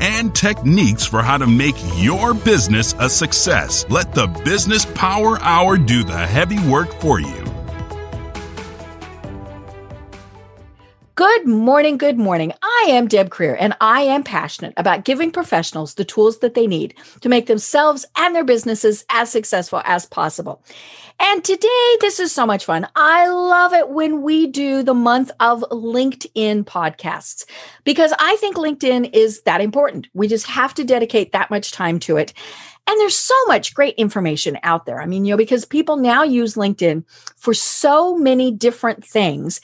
and techniques for how to make your business a success. Let the Business Power Hour do the heavy work for you. Good morning, good morning. I am Deb Krier, and I am passionate about giving professionals the tools that they need to make themselves and their businesses as successful as possible. And today, this is so much fun. I love it when we do the month of LinkedIn podcasts because I think LinkedIn is that important. We just have to dedicate that much time to it. And there's so much great information out there. I mean, you know, because people now use LinkedIn for so many different things.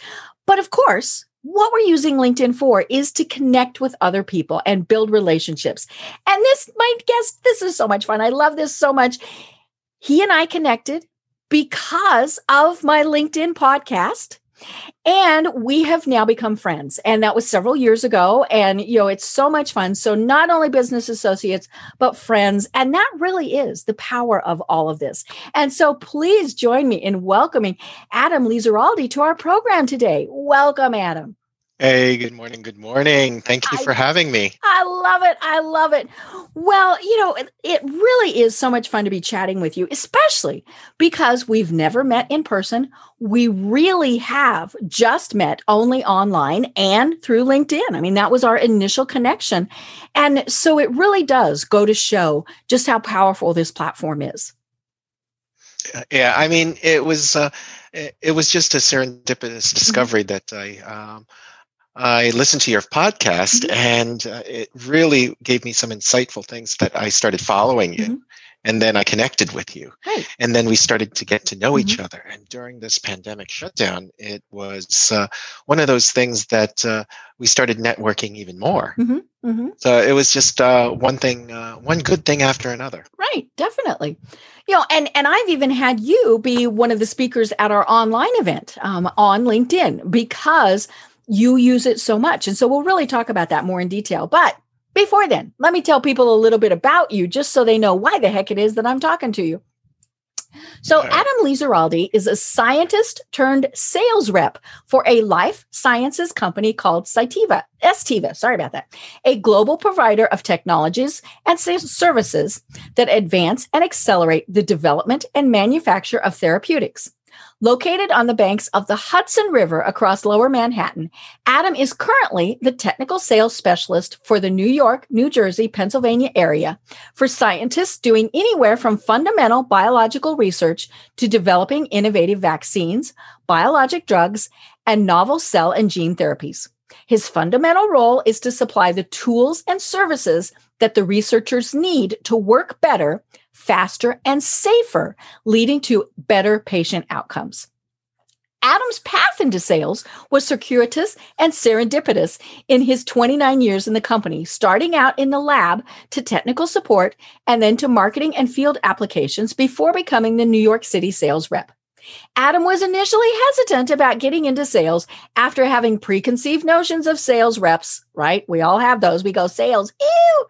But of course, what we're using LinkedIn for is to connect with other people and build relationships. And this, my guest, this is so much fun. I love this so much. He and I connected because of my LinkedIn podcast. And we have now become friends. And that was several years ago. And, you know, it's so much fun. So, not only business associates, but friends. And that really is the power of all of this. And so, please join me in welcoming Adam Ligeralde to our program today. Welcome, Adam. Hey, good morning. Good morning. Thank you for having me. I love it. I love it. Well, you know, it, it, really is so much fun to be chatting with you, especially because we've never met in person. We really have just met only online and through LinkedIn. I mean, that was our initial connection. And so it really does go to show just how powerful this platform is. Yeah, I mean, it was uh, it was just a serendipitous discovery that I um, I listened to your podcast mm-hmm. and uh, it really gave me some insightful things that I started following you. Mm-hmm. And then I connected with you. And then we started to get to know mm-hmm. each other. And during this pandemic shutdown, it was uh, one of those things that uh, we started networking even more. Mm-hmm. Mm-hmm. So it was just uh, one thing, uh, one good thing after another. Right, definitely. You know, and and I've even had you be one of the speakers at our online event um, on LinkedIn because you use it so much. And so we'll really talk about that more in detail. But before then, let me tell people a little bit about you just so they know why the heck it is that I'm talking to you. So, Adam Ligeralde is a scientist turned sales rep for a life sciences company called Cytiva, Estiva, sorry about that, a global provider of technologies and services that advance and accelerate the development and manufacture of therapeutics. Located on the banks of the Hudson River across lower Manhattan, Adam is currently the technical sales specialist for the New York, New Jersey, Pennsylvania area for scientists doing anywhere from fundamental biological research to developing innovative vaccines, biologic drugs, and novel cell and gene therapies. His fundamental role is to supply the tools and services that the researchers need to work better faster, and safer, leading to better patient outcomes. Adam's path into sales was circuitous and serendipitous in his 29 years in the company, starting out in the lab to technical support and then to marketing and field applications before becoming the New York City sales rep. Adam was initially hesitant about getting into sales after having preconceived notions of sales reps, right? We all have those. We go, sales, ew,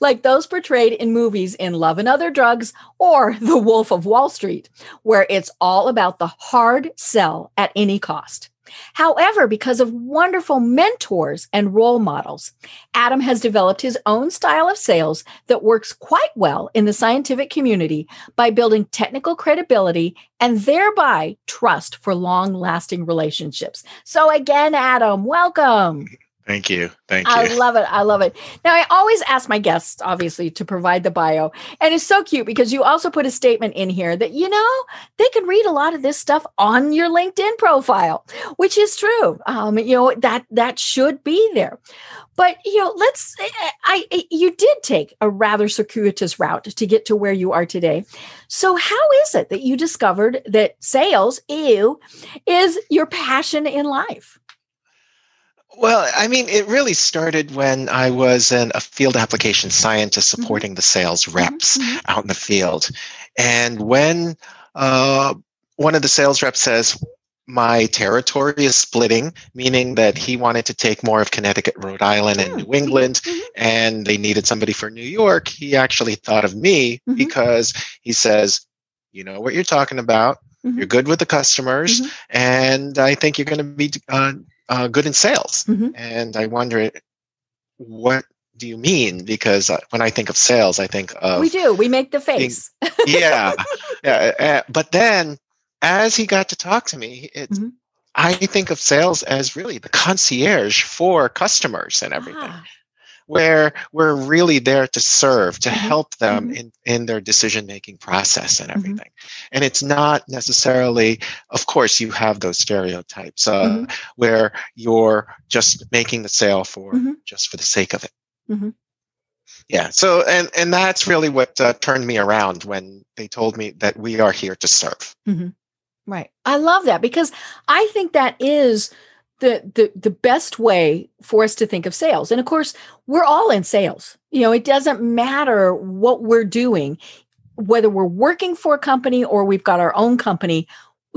like those portrayed in movies in Love and Other Drugs or The Wolf of Wall Street, where it's all about the hard sell at any cost. However, because of wonderful mentors and role models, Adam has developed his own style of sales that works quite well in the scientific community by building technical credibility and thereby trust for long lasting relationships. So, again, Adam, welcome. Thank you. Thank you. I love it. I love it. Now, I always ask my guests, obviously, to provide the bio. And it's so cute because you also put a statement in here that, you know, they can read a lot of this stuff on your LinkedIn profile, which is true. Um, you know, that that should be there. But, you know, let's eh, eh, I, I you did take a rather circuitous route to get to where you are today. So how is it that you discovered that sales, ew, is your passion in life? Well, I mean, it really started when I was an, a field application scientist mm-hmm. supporting mm-hmm. the sales reps mm-hmm. out in the field. And when uh, one of the sales reps says, my territory is splitting, meaning that he wanted to take more of Connecticut, Rhode Island, and New England, mm-hmm. and they needed somebody for New York. He actually thought of me mm-hmm. because he says, You know what you're talking about. Mm-hmm. You're good with the customers, mm-hmm. and I think you're going to be uh, uh, good in sales. Mm-hmm. And I wonder, what do you mean? Because uh, when I think of sales, I think of we do. We make the face. Being, yeah, yeah. Uh, but then as he got to talk to me, it's mm-hmm. I think of sales as really the concierge for customers and everything. Ah. Where we're really there to serve, to mm-hmm. help them mm-hmm. in, in their decision making process and mm-hmm. everything. And it's not necessarily, of course, you have those stereotypes uh, mm-hmm. where you're just making the sale for mm-hmm. just for the sake of it yeah so and and that's really what uh, turned me around when they told me that we are here to serve mm-hmm. Right. I love that because I think that is the, the the best way for us to think of sales. And of course, we're all in sales. You know, it doesn't matter what we're doing, whether we're working for a company or we've got our own company,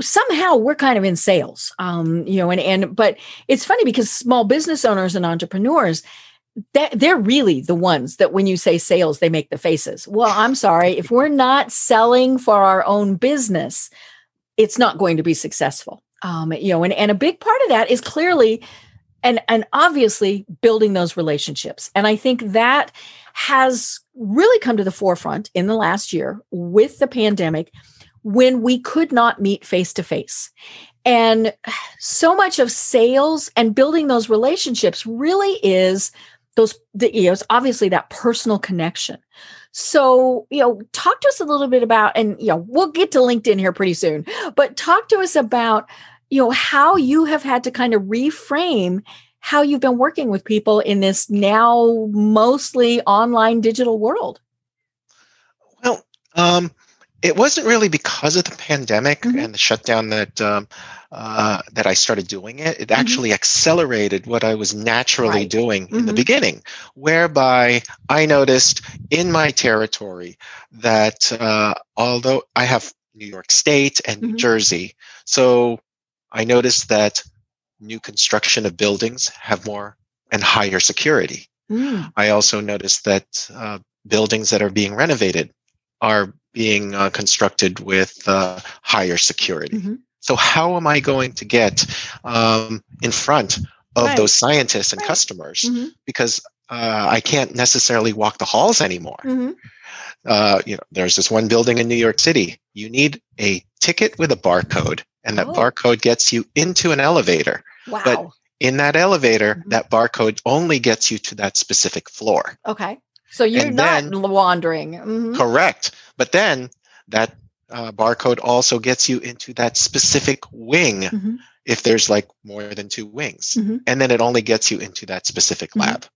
somehow we're kind of in sales. Um, you know, and and but it's funny because small business owners and entrepreneurs that they're really the ones that when you say sales they make the faces well i'm sorry if we're not selling for our own business it's not going to be successful. Um, you know, and, and a big part of that is clearly and and obviously building those relationships. And I think that has really come to the forefront in the last year with the pandemic when we could not meet face to face. And so much of sales and building those relationships really is those the, you know, it's obviously that personal connection. So, you know, talk to us a little bit about, and, you know, we'll get to LinkedIn here pretty soon, but talk to us about, you know, how you have had to kind of reframe how you've been working with people in this now mostly online digital world. Well, um, it wasn't really because of the pandemic mm-hmm. and the shutdown that um, uh, that I started doing it. It mm-hmm. actually accelerated what I was naturally right. doing mm-hmm. in the mm-hmm. beginning, whereby I noticed in my territory that uh, although I have New York State and New mm-hmm. Jersey, so I noticed that new construction of buildings have more and higher security. Mm. I also noticed that uh, buildings that are being renovated are being uh, constructed with uh, higher security. Mm-hmm. So, how am I going to get um, in front of right. those scientists and right. customers? Mm-hmm. Because uh, I can't necessarily walk the halls anymore. Mm-hmm. Uh, you know, there's this one building in New York City. You need a ticket with a barcode, and that oh. barcode gets you into an elevator. Wow. But in that elevator, mm-hmm. that barcode only gets you to that specific floor. Okay. So you're and not then, wandering. Mm-hmm. Correct. But then that uh, barcode also gets you into that specific wing mm-hmm. if there's like more than two wings. Mm-hmm. And then it only gets you into that specific mm-hmm. lab.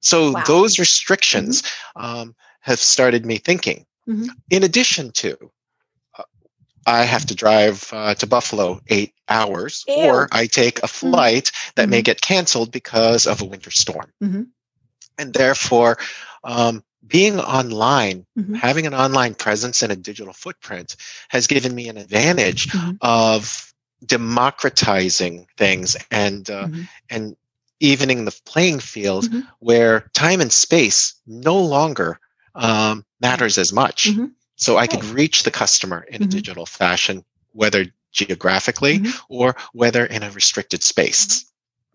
So wow. those restrictions mm-hmm. um, have started me thinking. Mm-hmm. In addition to, uh, I have to drive uh, to Buffalo eight hours, Ew. or I take a flight that may get canceled because of a winter storm. And therefore, um, being online, mm-hmm. having an online presence and a digital footprint has given me an advantage mm-hmm. of democratizing things and uh, mm-hmm. and evening the playing field mm-hmm. where time and space no longer um, matters as much. Mm-hmm. So I could reach the customer in a Mm-hmm. digital fashion, whether geographically or whether in a restricted space.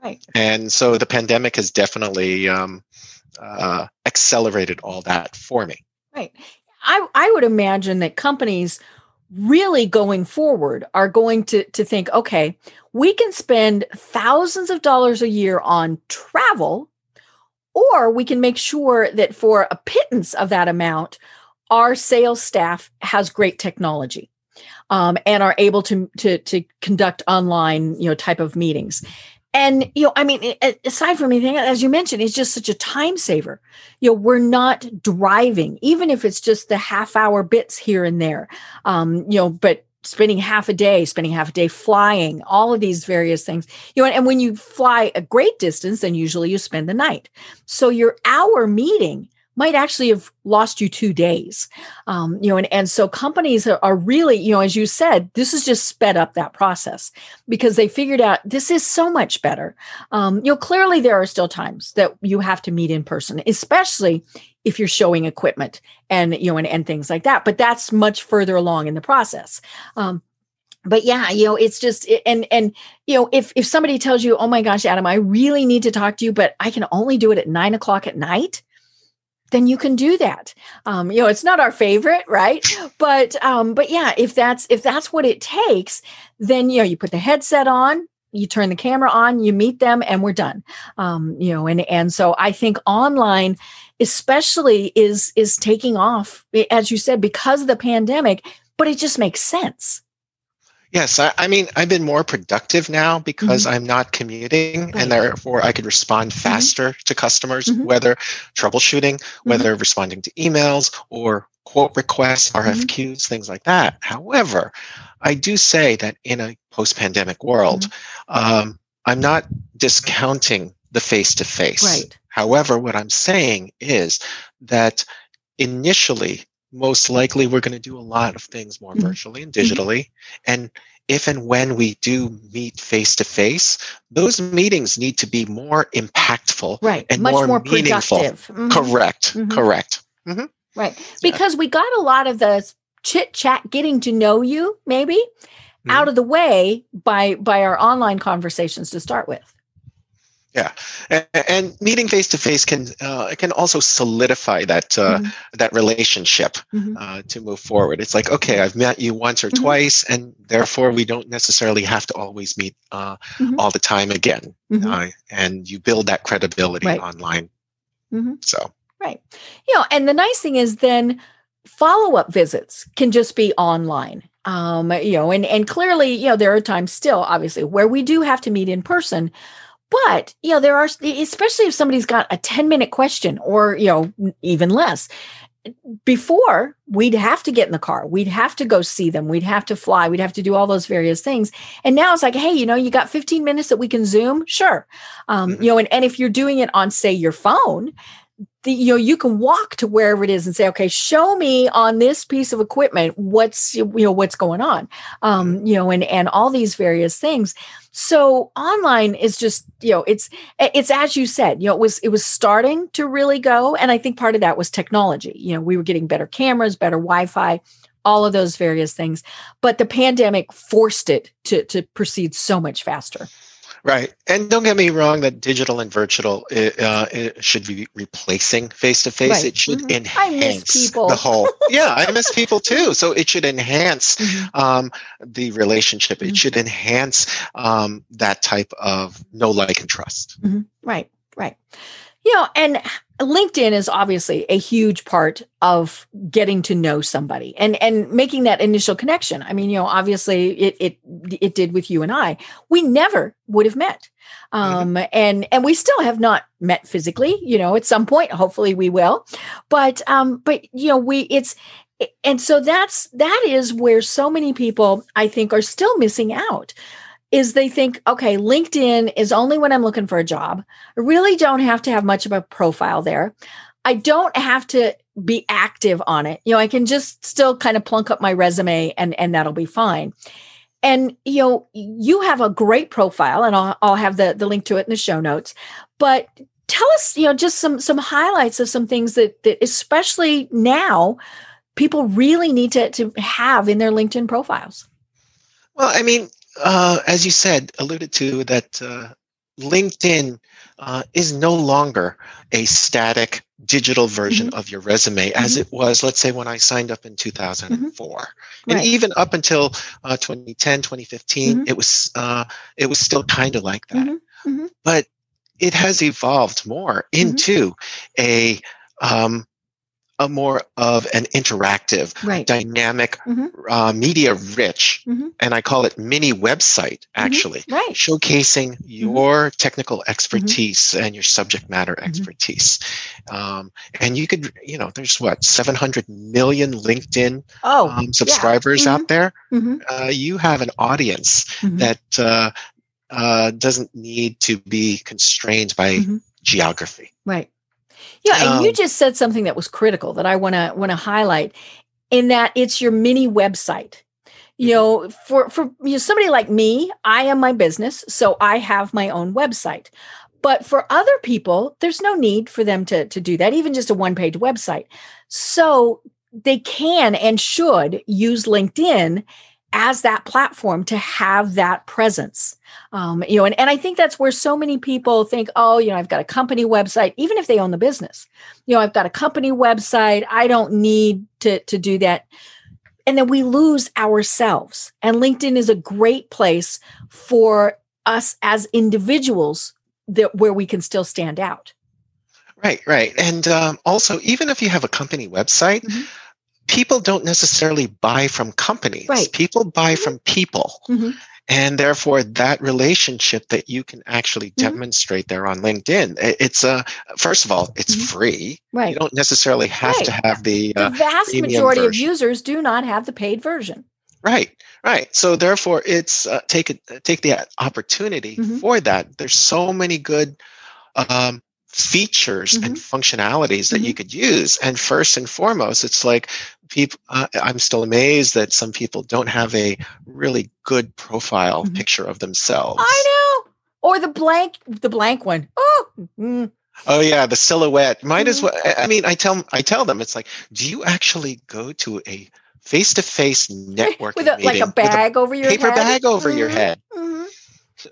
Right. And so the pandemic has definitely um, uh, accelerated all that for me. Right. I, I would imagine that companies really going forward are going to, to think okay, we can spend thousands of dollars a year on travel, or we can make sure that for a pittance of that amount, our sales staff has great technology. Um, and are able to, to to conduct online you know type of meetings and you know i mean aside from anything as you mentioned it's just such a time saver. You know we're not driving even if it's just the half hour bits here and there. Um you know but spending half a day spending half a day flying all of these various things you know and, when you fly a great distance then usually you spend the night. So your hour meeting might actually have lost you two days. Um, you know, and, and so companies are, are really, you know, as you said, this has just sped up that process because they figured out this is so much better. Um, you know, clearly there are still times that you have to meet in person, especially if you're showing equipment and you know and, and things like that but that's much further along in the process um, but yeah you know it's just and and you know if if somebody tells you oh my gosh adam i really need to talk to you but i can only do it at nine o'clock at night then you can do that. Um, you know it's not our favorite right? But um, but yeah if that's if that's what it takes then you know you put the headset on you turn the camera on you meet them and we're done. Um, you know and and so i think online especially is is taking off as you said because of the pandemic but it just makes sense yes i, I mean i've been more productive now because mm-hmm. i'm not commuting right. and therefore i could respond mm-hmm. faster mm-hmm. to customers mm-hmm. whether troubleshooting mm-hmm. whether responding to emails or quote requests mm-hmm. rfqs things like that however i do say that in a post-pandemic world um, i'm not discounting the face-to-face right However, what I'm saying is that initially, most likely, we're going to do a lot of things more mm-hmm. virtually and mm-hmm. digitally. Mm-hmm. And if and when we do meet face to face, those meetings need to be more impactful right. and Much more, more meaningful. Mm-hmm. Correct. Mm-hmm. Correct. Mm-hmm. Right. Because yeah. we got a lot of the chit chat, getting to know you, maybe out of the way by by our online conversations to start with. Yeah, and, and meeting face to face can uh, can also solidify that uh, mm-hmm. that relationship mm-hmm. uh, to move forward. It's like okay, I've met you once or mm-hmm. twice, and therefore we don't necessarily have to always meet uh, mm-hmm. all the time again. Mm-hmm. Uh, and you build that credibility right. online. Mm-hmm. So right, you know, and the nice thing is then follow up visits can just be online um, you know, and and clearly, you know, there are times still, obviously, where we do have to meet in person. But, you know, there are, especially if somebody's got a 10 minute question or, you know, even less. Before we'd have to get in the car, we'd have to go see them, we'd have to fly, we'd have to do all those various things. And now it's like, hey, you know, you got 15 minutes that we can Zoom? Sure. Um, mm-hmm. You know, and, and if you're doing it on, say, your phone, the, you know you can walk to wherever it is and say okay show me on this piece of equipment what's you know what's going on. Um mm-hmm. you know and and all these various things. So online is just you know it's it's as you said you know it was it was starting to really go and i think part of that was technology. You know we were getting better cameras better wi-fi all of those various things. But the pandemic forced it to to proceed so much faster Right. And don't get me wrong that digital and virtual uh, should be replacing face to face. It should mm-hmm. enhance the whole. yeah, I miss people too. So it should enhance mm-hmm. um, the relationship. Mm-hmm. It should enhance um, that type of no like and trust. Mm-hmm. Right. Right. You know, and LinkedIn is obviously a huge part of getting to know somebody and and making that initial connection. I mean, you know, obviously it it it did with you and I. We never would have met. Um mm-hmm. and and we still have not met physically, you know, at some point hopefully we will. But um but you know, we it's and so that's that is where so many people I think are still missing out is they think, okay, LinkedIn is only when I'm looking for a job. I really don't have to have much of a profile there. I don't have to be active on it. You know, I can just still kind of plunk up my resume and and that'll be fine. And you know, you have a great profile and I'll I'll have the the link to it in the show notes. But tell us, you know, just some some highlights of some things that that especially now people really need to to have in their LinkedIn profiles. Well, I mean, uh, as you said, alluded to that uh, LinkedIn uh, is no longer a static digital version mm-hmm. of your resume as mm-hmm. it was, let's say, when I signed up in 2004. Mm-hmm. And right. even up until uh, 2010, 2015, mm-hmm. it was uh, it was still kind of like that. Mm-hmm. Mm-hmm. But it has evolved more into a um, a more of an interactive, right. dynamic, mm-hmm. uh, media rich, mm-hmm. and I call it mini website mm-hmm. actually, mm-hmm. right. showcasing mm-hmm. your technical mm-hmm. expertise and your subject matter expertise. Um, and you could, you know, there's what, 700 million LinkedIn oh, um, subscribers yeah. out there. Uh, you have an audience that uh, uh, doesn't need to be constrained by geography. Right. Yeah, and you Um, just said something that was critical that I want to want to highlight in that it's your mini website. You Mhm. know, for for you know, somebody like me, I am my business, so I have my own website. But for other people, there's no need for them to to do that, even just a one-page website. So they can and should use LinkedIn as that platform to have that presence. Um, you know and, and i think that's where so many people think oh you know i've got a company website even if they own the business. You know i've got a company website. I don't need to to do that. And then we lose ourselves. And linkedin is a great place for us as individuals that where we can still stand out. Right, right. And um, also, even if you have a company website, Mhm. People don't necessarily buy from companies. Right. People buy from people. Mhm. And therefore, that relationship that you can actually Mhm. demonstrate there on LinkedIn, it's uh, first of all, it's Mhm. free. right You don't necessarily have to have the the uh, vast majority of users do not have the paid version Right, right. So therefore, it's uh, take it, take the opportunity Mhm. for that. There's so many good um, features and functionalities that you could use. And first and foremost, it's like people. Uh, I'm still amazed that some people don't have a really good profile Mhm. picture of themselves. I know. Or the blank, the blank one. Oh, mm, Oh yeah, the silhouette. Might as Mhm. well. I mean, I tell I tell them it's like, do you actually go to a face-to-face networking with a, meeting like a bag over your paper head. bag over your Mhm, head?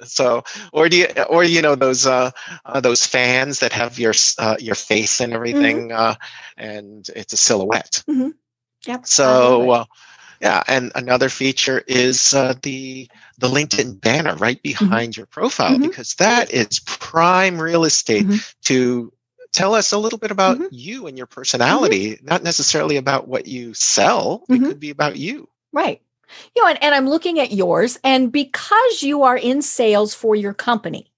So, or do you, or you know those uh, uh those fans that have your uh, your face and everything, uh, and it's a silhouette. Yep. I love So, uh, yeah, and another feature is uh, the the LinkedIn banner right behind your profile Mhm. because that is prime real estate Mhm. to tell us a little bit about Mhm. you and your personality, not necessarily about what you sell. It could be about you. Right. You know, and, and I'm looking at yours, and because you are in sales for your company,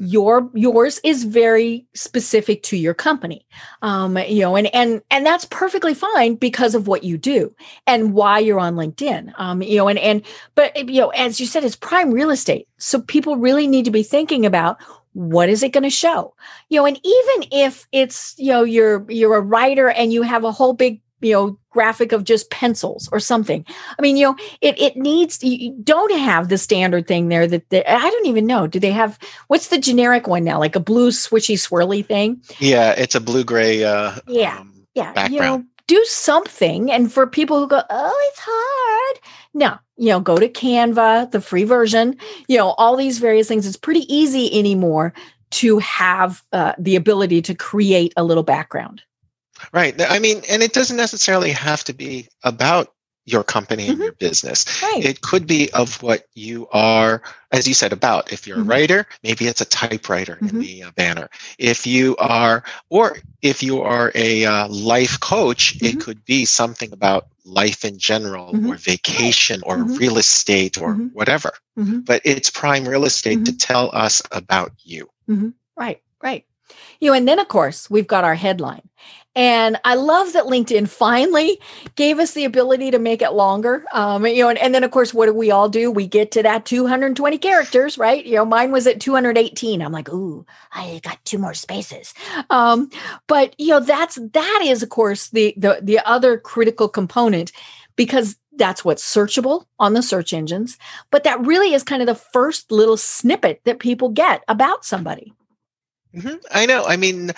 your yours is very specific to your company. Um you know and and and that's perfectly fine because of what you do and why you're on linkedin. Um you know and and but you know as you said it's prime real estate. So people really need to be thinking about what is it going to show? You know and even if it's you know you're you're a writer and you have a whole big you know graphic of just pencils or something. I mean you know it it needs you don't have the standard thing there that, that i don't even know. Do they have what's the generic one now? Like a blue swishy swirly thing? Yeah, it's a blue gray. Uh, Yeah. um, yeah you know do something. And for people who go oh it's hard. No you know go to canva the free version you know all these various things. It's pretty easy anymore to have uh, the ability to create a little background Right. I mean, and it doesn't necessarily have to be about your company and Mhm. your business. right It could be of what you are, as you said, about. If you're Mhm. a writer, maybe it's a typewriter in Mhm. the uh, banner. If you are, or if you are a uh, life coach, it could be something about life in general, Mhm. or vacation, or Mhm. real estate, or whatever. But it's prime real estate to Mm-hmm. tell us about you. Right, right. You know, and then of course we've got our headline. And I love that LinkedIn finally gave us the ability to make it longer. Um, you know, and, and then of course, what do we all do? We get to that 220 characters, right? You know, mine was at 218. I'm like, ooh, I got two more spaces. Um, but you know, that's that is of course the the the other critical component because that's what's searchable on the search engines. But that really is kind of the first little snippet that people get about somebody. Hmm I know. I mean,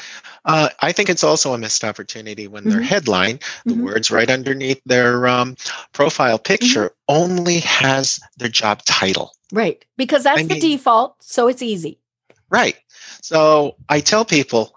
uh, I think it's also a missed opportunity when their Mhm. headline, the Mhm. words right underneath their um, profile picture, only has their job title. Right. Because that's I the mean- default. So it's easy. Right. So I tell people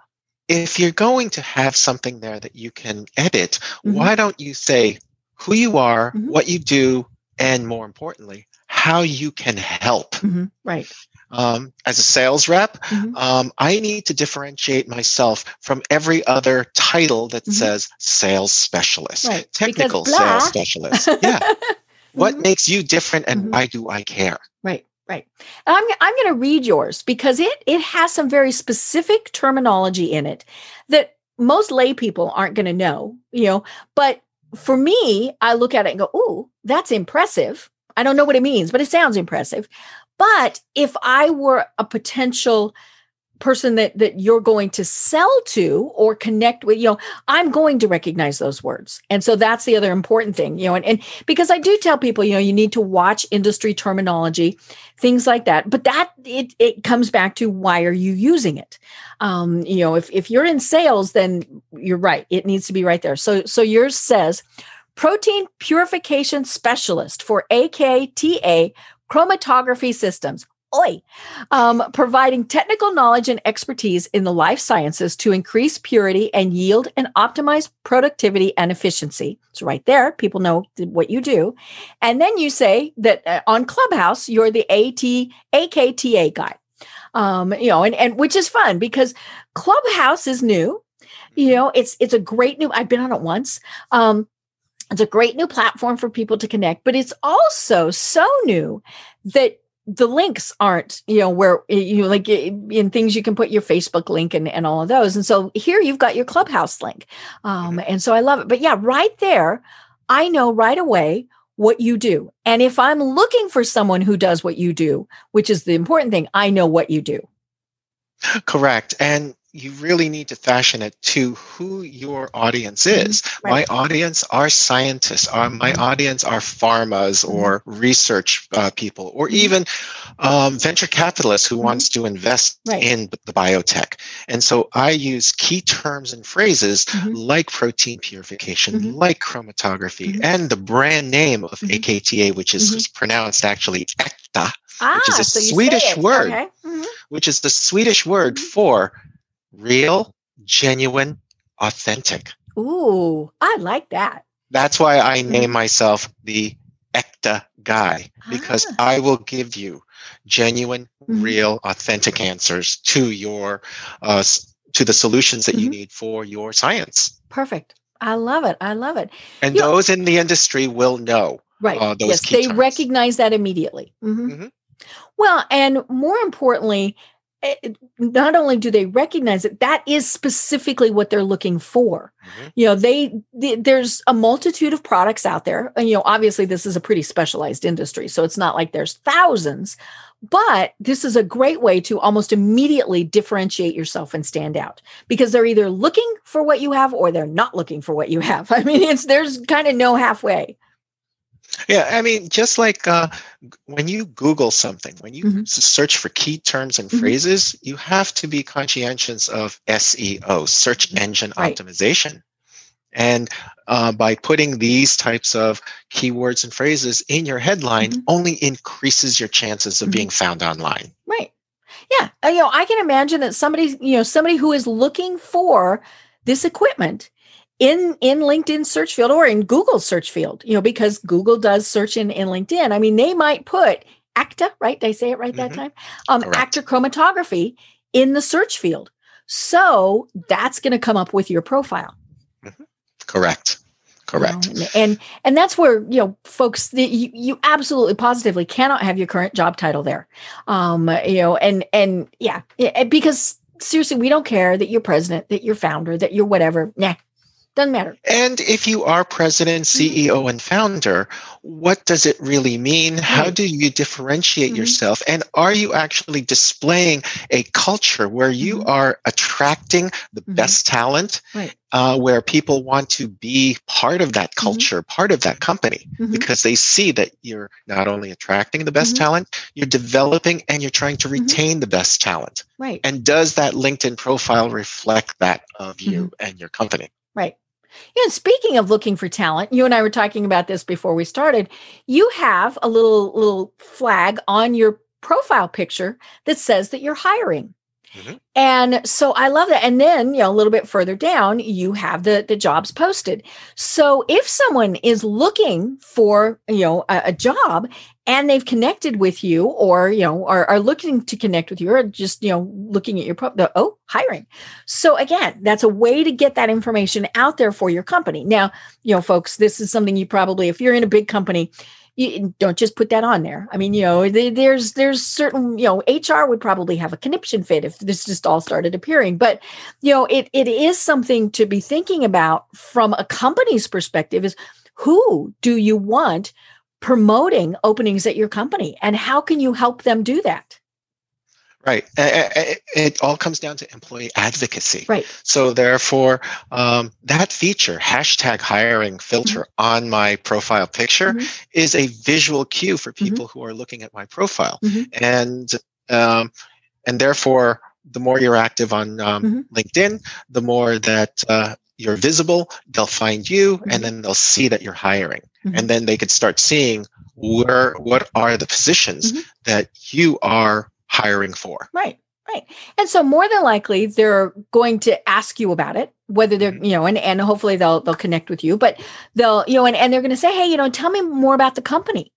if you're going to have something there that you can edit, Mhm. why don't you say who you are, Mhm. what you do, and more importantly, how you can help? Right. Um, as a sales rep, Mhm. um, I need to differentiate myself from every other title that Mhm. says sales specialist, Right. technical Because blah. sales specialist. Yeah. what Mhm. makes you different and Mhm. why do I care? Right. Right. And I'm I'm going to read yours because it it has some very specific terminology in it that most lay people aren't going to know, you know, but for me, I look at it and go, "Ooh, that's impressive." I don't know what it means, but it sounds impressive. But if I were a potential person that that you're going to sell to or connect with you know i'm going to recognize those words. And so that's the other important thing you know and, and because i do tell people you know you need to watch industry terminology things like that. But that it it comes back to why are you using it? Um you know if if you're in sales then you're right. It needs to be right there. So so yours says protein purification specialist for AKTA chromatography systems Oi. Um, providing technical knowledge and expertise in the life sciences to increase purity and yield and optimize productivity and efficiency. It's right there. People know what you do. And then you say that uh, on Clubhouse, you're the AT, AKTA guy. Um, you know, and, and which is fun because Clubhouse is new. You know, it's it's a great new. I've been on it once. Um, it's a great new platform for people to connect, but it's also so new that the links aren't you know where eh, you know, like eh, in things you can put your facebook link and, and all of those. And so here you've got your clubhouse link. Um, mm-hmm. and so i love it. But yeah right there i know right away what you do. And if i'm looking for someone who does what you do which is the important thing i know what you do. Correct. And you really need to fashion it to who your audience mm-hmm. is. Mm-hmm. Right. My audience are scientists. Are my mm-hmm. audience are pharmas mm-hmm. or research uh, people, or mm-hmm. even um, venture capitalists who mm-hmm. wants to invest right. in the biotech. And so I use key terms and phrases like protein purification, like chromatography, and the brand name of AKTA, which is pronounced actually EKTA, ah, which is a so Swedish word. Okay. Which is the Swedish word for real, genuine, authentic. Ooh, I like that. That's why I name mm-hmm. myself the Ekta guy because ah. I will give you genuine, mm-hmm. real, authentic answers to your uh, to the solutions that mm-hmm. you need for your science. Perfect. I love it. I love it. And you those know, in the industry will know. Right. Uh, yes, they terms. recognize that immediately. Mm-hmm. Mm-hmm. Well, and more importantly, not only do they recognize it that is specifically what they're looking for. Mm-hmm. you know they, they, there's a multitude of products out there and you know obviously this is a pretty specialized industry so it's not like there's thousands but this is a great way to almost immediately differentiate yourself and stand out because they're either looking for what you have or they're not looking for what you have. I mean it's there's kind of no halfway yeah, I mean, just like uh, when you Google something, when you mm-hmm. search for key terms and mm-hmm. phrases, you have to be conscientious of SEO, search mm-hmm. engine right. optimization. And uh, by putting these types of keywords and phrases in your headline, mm-hmm. only increases your chances of being mm-hmm. found online. Right. Yeah. Uh, you know, I can imagine that somebody, you know, somebody who is looking for this equipment in in linkedin search field or in google search field you know because google does search in, in linkedin. I mean they might put AKTA right? Did i say it right mm-hmm. that time? Um AKTA chromatography in the search field. So that's going to come up with your profile. Mm-hmm. correct. Correct you know, and, and, and that's where you know folks the, you, you absolutely positively cannot have your current job title there. Um you know and and yeah because seriously we don't care that you're president that you're founder that you're whatever. Nah doesn't matter. And if you are president, CEO, mm-hmm. and founder, what does it really mean? Right. How do you differentiate mm-hmm. yourself? And are you actually displaying a culture where you mm-hmm. are attracting the mm-hmm. best talent, right. uh, where people want to be part of that mm-hmm. culture, part of that company, mm-hmm. because they see that you're not only attracting the best talent, you're developing and you're trying to retain the best talent. Right. And does that LinkedIn profile reflect that of you and your company? Yeah, and speaking of looking for talent, you and I were talking about this before we started. You have a little little flag on your profile picture that says that you're hiring. Mm-hmm. And so I love that. And then, you know, a little bit further down, you have the the jobs posted. So if someone is looking for, you know, a, a job and they've connected with you or, you know, are, are looking to connect with you or just, you know, looking at your pro- the, oh, hiring. So again, that's a way to get that information out there for your company. Now, you know, folks, this is something you probably if you're in a big company, you don't just put that on there. I mean, you know, there's there's certain, you know, HR would probably have a conniption fit if this just all started appearing. But you know, it it is something to be thinking about from a company's perspective is who do you want promoting openings at your company and how can you help them do that? Right. It all comes down to employee advocacy. Right. So therefore, um, that feature, hashtag hiring filter mm-hmm. on my profile picture mm-hmm. is a visual cue for mm-hmm. people mm-hmm. who are looking at my profile. Mm-hmm. And um, and therefore, the more you're active on um, mm-hmm. LinkedIn, the more that uh, you're visible, they'll find you and then they'll see that you're hiring. And then they could start seeing where what are the positions that you are hiring for. Right. Right. And so more than likely they're going to ask you about it, whether they're, mm-hmm. you know, and, and hopefully they'll they'll connect with you, but they'll, you know, and, and they're going to say, hey, you know, tell me more about the company.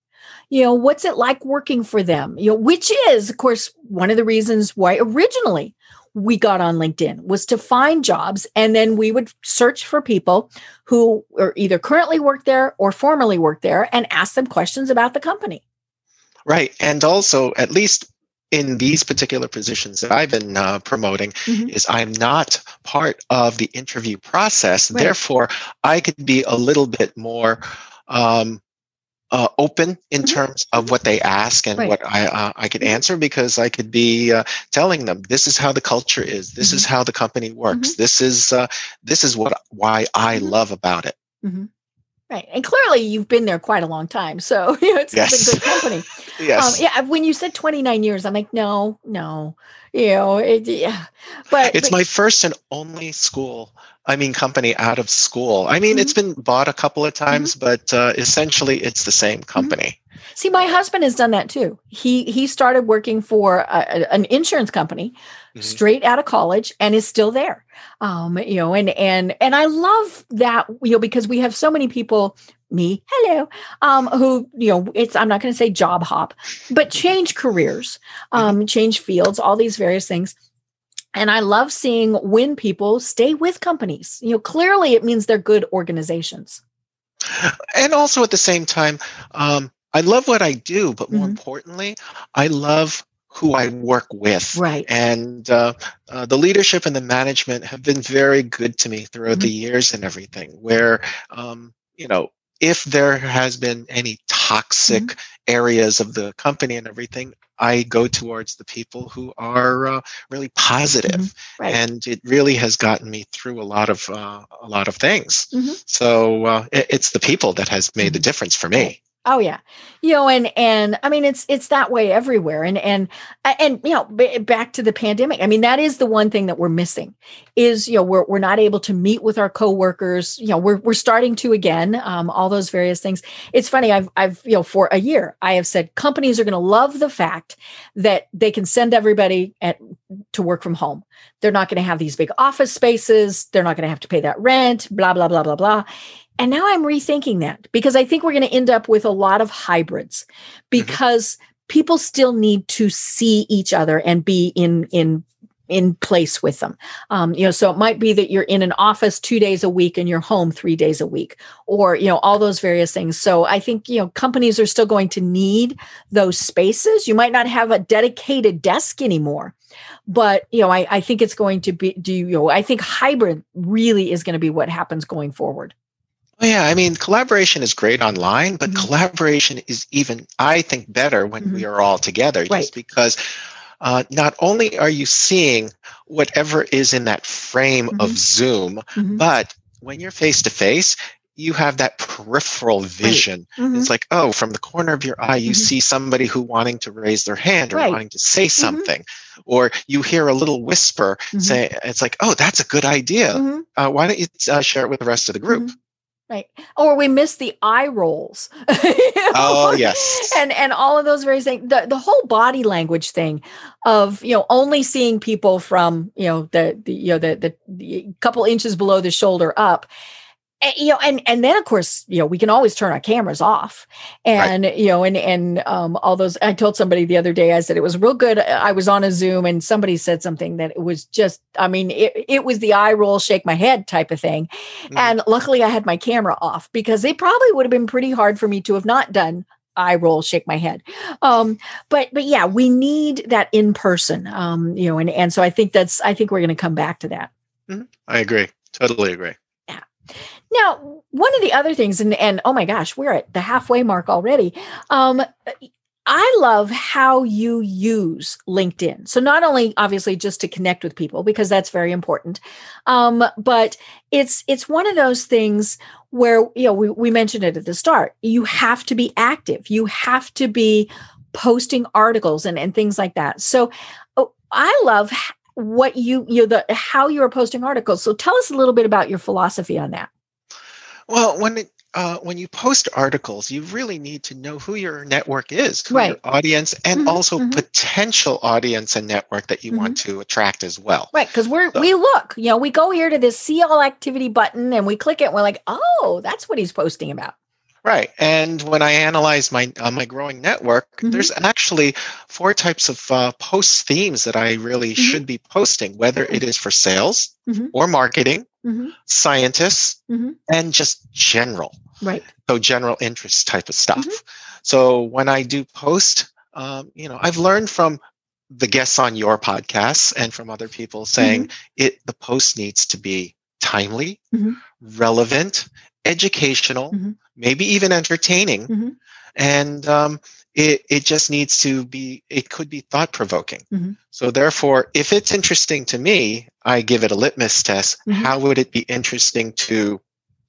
You know, what's it like working for them? You know, which is, of course, one of the reasons why originally we got on LinkedIn was to find jobs. And then we would search for people who are either currently work there or formerly worked there and ask them questions about the company. Right. And also, at least in these particular positions that I've been uh, promoting mm-hmm. is I'm not part of the interview process. Right. Therefore, I could be a little bit more um, uh, open in mm-hmm. terms of what they ask and right. what I uh, I could mm-hmm. answer because I could be uh, telling them this is how the culture is, this is mm-hmm. how the company works, mm-hmm. this is uh, this is what why I mm-hmm. love about it. Right. And clearly you've been there quite a long time. So, you know, it's, yes. a good company. yes. Um, yeah. When you said 29 years, I'm like, no, no, you know, it, yeah. But it's but, my first and only school. I mean, company out of school. I mean, mm-hmm. it's been bought a couple of times, mm-hmm. but uh, essentially it's the same mm-hmm. company. See, my husband has done that too. He he started working for a, an insurance company mm-hmm. straight out of college and is still there. Um, you know, and and and I love that, you know, because we have so many people me hello um who you know it's i'm not going to say job hop but change careers mm-hmm. um change fields all these various things and i love seeing when people stay with companies you know clearly it means they're good organizations and also at the same time um I love what I do, but more mm-hmm. importantly, I love who I work with. Right. And uh, uh, the leadership and the management have been very good to me throughout mm-hmm. the years and everything. Where, um, you know, if there has been any toxic mm-hmm. areas of the company and everything, I go towards the people who are uh, really positive. Mm-hmm. right. and it really has gotten me through a lot of uh, a lot of things. Mm-hmm. So uh, it, it's the people that has made the mm-hmm. difference for me. Oh yeah, you know, and and I mean, it's it's that way everywhere, and and and you know, b- back to the pandemic. I mean, that is the one thing that we're missing is you know we're we're not able to meet with our coworkers. You know, we're we're starting to again, um, all those various things. It's funny. I've I've you know for a year I have said companies are going to love the fact that they can send everybody at to work from home. They're not going to have these big office spaces. They're not going to have to pay that rent. Blah blah blah blah blah. And now I'm rethinking that because I think we're going to end up with a lot of hybrids mm-hmm. because mm-hmm. people still need to see each other and be in in in place with them. Um, you know, so it might be that you're in an office two days a week and you're home three days a week, or you know, all those various things. So I think you know companies are still going to need those spaces. You might not have a dedicated desk anymore, but you know, I, I think it's going to be. Do you know? I think hybrid really is going to be what happens going forward. Oh, yeah, I mean, collaboration is great online, but mm-hmm. collaboration is even, I think, better when mm-hmm. we are all together, right. just because uh, not only are you seeing whatever is in that frame mm-hmm. of Zoom, mm-hmm. but when you're face to face, you have that peripheral vision. Right. Mm-hmm. It's like, oh, from the corner of your eye, you mm-hmm. see somebody who wanting to raise their hand or right. wanting to say something, or you hear a little whisper say, it's like, oh, that's a good idea. Uh, why don't you uh, share it with the rest of the group? Right. Or we miss the eye rolls. Oh yes. And and all of those various things. The the whole body language thing of, you know, only seeing people from, you know, the, the you know, the, the the couple inches below the shoulder up and, you know and and then of course you know we can always turn our cameras off and right. you know and and um all those i told somebody the other day i said it was real good i was on a zoom and somebody said something that it was just i mean it, it was the eye roll shake my head type of thing mm. and luckily i had my camera off because it probably would have been pretty hard for me to have not done eye roll shake my head um but but yeah we need that in person um you know and and so i think that's i think we're going to come back to that mm-hmm. i agree totally agree now, one of the other things, and, and oh my gosh, we're at the halfway mark already. Um, I love how you use LinkedIn. So not only obviously just to connect with people because that's very important, um, but it's it's one of those things where you know we, we mentioned it at the start. You have to be active. You have to be posting articles and, and things like that. So oh, I love what you you know the how you're posting articles. So tell us a little bit about your philosophy on that. Well, when it, uh, when you post articles, you really need to know who your network is, who Right. your audience, and Mhm, also mhm. potential audience and network that you want Mm-hmm. to attract as well. Right, because we're So- we look, you know, we go here to this see all activity button and we click it and we're like, oh, that's what he's posting about. Right. And when I analyze my uh, my growing network, Mhm. there's actually four types of uh, post themes that I really Mhm. should be posting, whether it is for sales Mhm. or marketing, Mhm. scientists, Mhm. and just general. Right. So general interest type of stuff. So when I do post, um, you know, I've learned from the guests on your podcasts and from other people saying Mm-hmm. it the post needs to be timely, relevant, educational. Maybe even entertaining, Mhm. and um, it it just needs to be. It could be thought provoking. Mhm. So therefore, if it's interesting to me, I give it a litmus test. Mhm. How would it be interesting to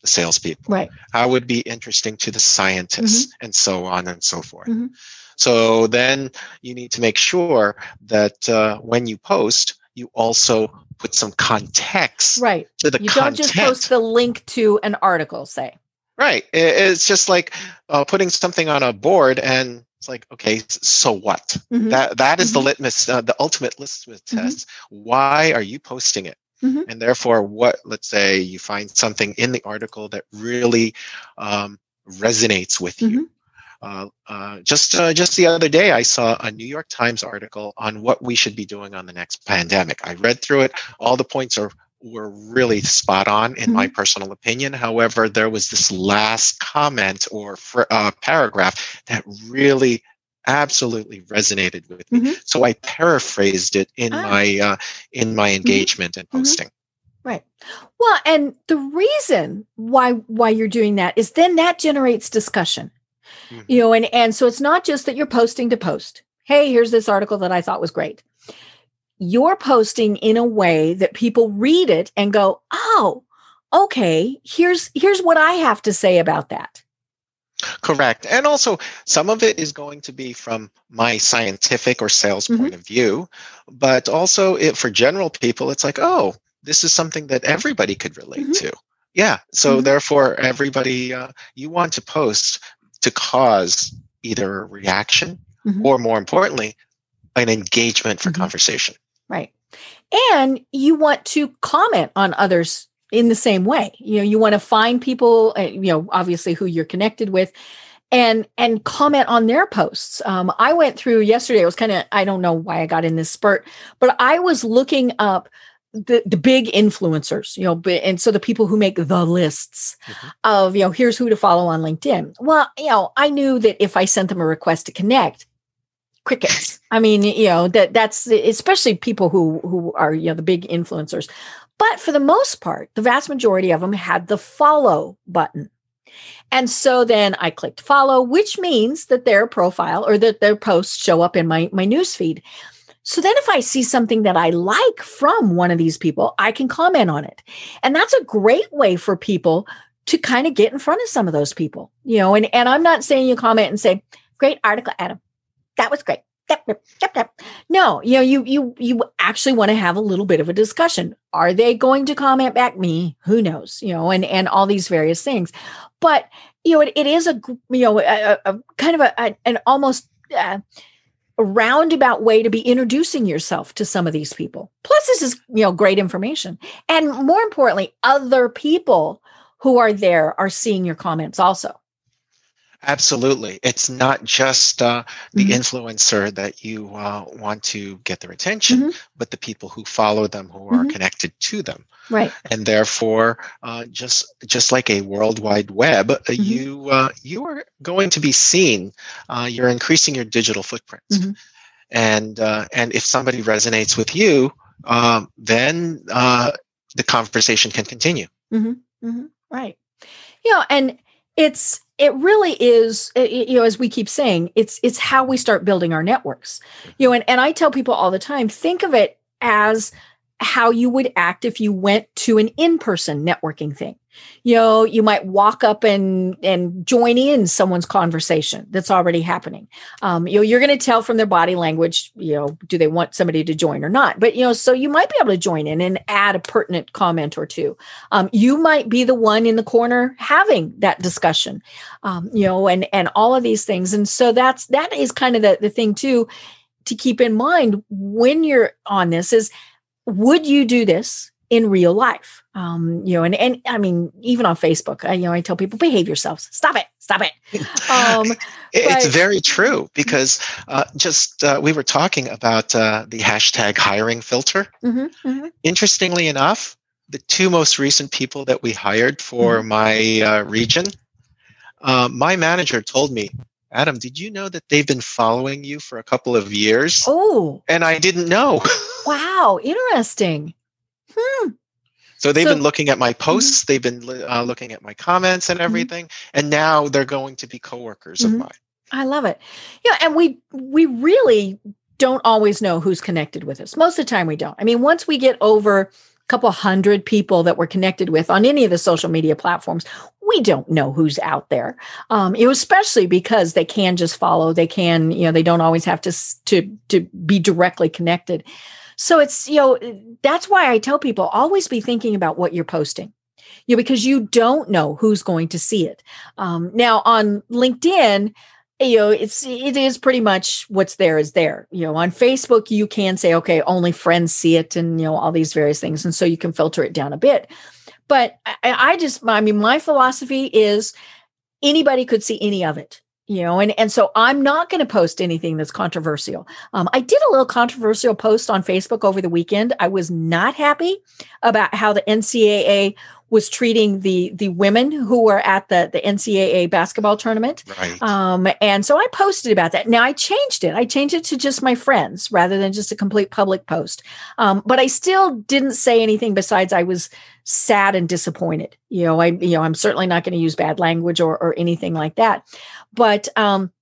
the salespeople? Right. How would it be interesting to the scientists, and so on and so forth. Mhm. So then you need to make sure that uh, when you post, you also put some context Right. to the You content. don't just post the link to an article, say. Right. It's just like uh, putting something on a board and it's like, okay, so what? Mhm. That that is the Mhm. litmus, uh, the ultimate litmus Mhm. test. Why are you posting it? Mhm. And therefore, what? Let's say you find something in the article that really um, resonates with Mm-hmm. you. Uh, uh, just uh, just the other day, I saw a New York Times article on what we should be doing on the next pandemic. I read through it. All the points are were really spot on in my personal opinion. However, there was this last comment or fr- uh, paragraph that really absolutely resonated with me. Mhm. So I paraphrased it in Ah. my uh, in my engagement and Mhm. posting. Right. Well, and the reason why why you're doing that is then that generates discussion. You know, and and so it's not just that you're posting to post. Hey, here's this article that I thought was great. You're posting in a way that people read it and go, "Oh, okay, here's here's what I have to say about that." Correct. And also, some of it is going to be from my scientific or sales Mhm. point of view, but also it, for general people, it's like, oh, this is something that everybody could relate Mhm. to. Yeah. So Mhm. therefore, everybody, uh, you want to post to cause either a reaction Mhm. or, more importantly, an engagement for Mhm. conversation. Right. And you want to comment on others in the same way. You know, you want to find people, uh, you know, obviously who you're connected with and and comment on their posts. Um, I went through yesterday. It was kind of I don't know why I got in this spurt, but I was looking up the the big influencers, you know, and so the people who make the lists Mhm. of you know here's who to follow on LinkedIn. Well, you know, I knew that if I sent them a request to connect, crickets. I mean, you know, that that's especially people who who are you know the big influencers. But for the most part, the vast majority of them had the follow button. And so then I clicked follow, which means that their profile or that their posts show up in my my news feed. So then if I see something that I like from one of these people, I can comment on it. And that's a great way for people to kind of get in front of some of those people. You know, and and I'm not saying you comment and say, "Great article, Adam. That was great." No, you know, you you you actually want to have a little bit of a discussion. Are they going to comment back me? Who knows? You know, and and all these various things. But you know, it, it is a you know a, a, a kind of a, a an almost uh, a roundabout way to be introducing yourself to some of these people. Plus, this is you know great information, and more importantly, other people who are there are seeing your comments also. Absolutely. It's not just uh, the Mhm. influencer that you uh, want to get their attention, Mhm. but the people who follow them, who are Mhm. connected to them. Right. and therefore uh, just just like a world wide web uh, Mm-hmm. you uh, you are going to be seen uh, you're increasing your digital footprint Mhm. and uh, and if somebody resonates with you um, then uh, the conversation can continue hmm Right. You know, and it's it really is you know as we keep saying it's it's how we start building our networks. You know and, and i tell people all the time think of it as how you would act if you went to an in-person networking thing. You know you might walk up and and join in someone's conversation that's already happening. Um, you know you're going to tell from their body language you know do they want somebody to join or not? But you know so you might be able to join in and add a pertinent comment or two. Um, you might be the one in the corner having that discussion um, you know and and all of these things. And so that's that is kind of the, the thing too to keep in mind when you're on this is would you do this in real life? Um, you know and and i mean even on facebook I, you know i tell people behave yourselves. Stop it. Stop it. Um, it's but, very true because uh, just uh, we were talking about uh, the hashtag hiring filter. Mm-hmm, mm-hmm. interestingly enough the two most recent people that we hired for mm-hmm. my uh, region uh, my manager told me adam did you know that they've been following you for a couple of years oh and i didn't know wow interesting Hmm. So they've so, been looking at my mm-hmm. posts, mm-hmm. they've been uh, looking at my comments and mm-hmm. everything, mm-hmm. and now they're going to be coworkers mm-hmm. of mine. I love it. Yeah, and we we really don't always know who's connected with us. Most of the time, we don't. I mean, once we get over couple hundred people that we're connected with on any of the social media platforms, we don't know who's out there. Um, especially because they can just follow. They can, you know, they don't always have to to to be directly connected. So it's, you know, that's why I tell people always be thinking about what you're posting. You know, because you don't know who's going to see it. Um, now on LinkedIn, you know, it's it is pretty much what's there is there. You know, on Facebook, you can say, okay, only friends see it, and you know, all these various things, and so you can filter it down a bit. But I, I just, I mean, my philosophy is anybody could see any of it you know and and so i'm not going to post anything that's controversial um, i did a little controversial post on facebook over the weekend i was not happy about how the ncaa was treating the the women who were at the the ncaa basketball tournament. Right. um, and so i posted about that. Now i changed it. I changed it to just my friends rather than just a complete public post. Um, but i still didn't say anything besides i was sad and disappointed. You know i you know i'm certainly not going to use bad language or or anything like that. But um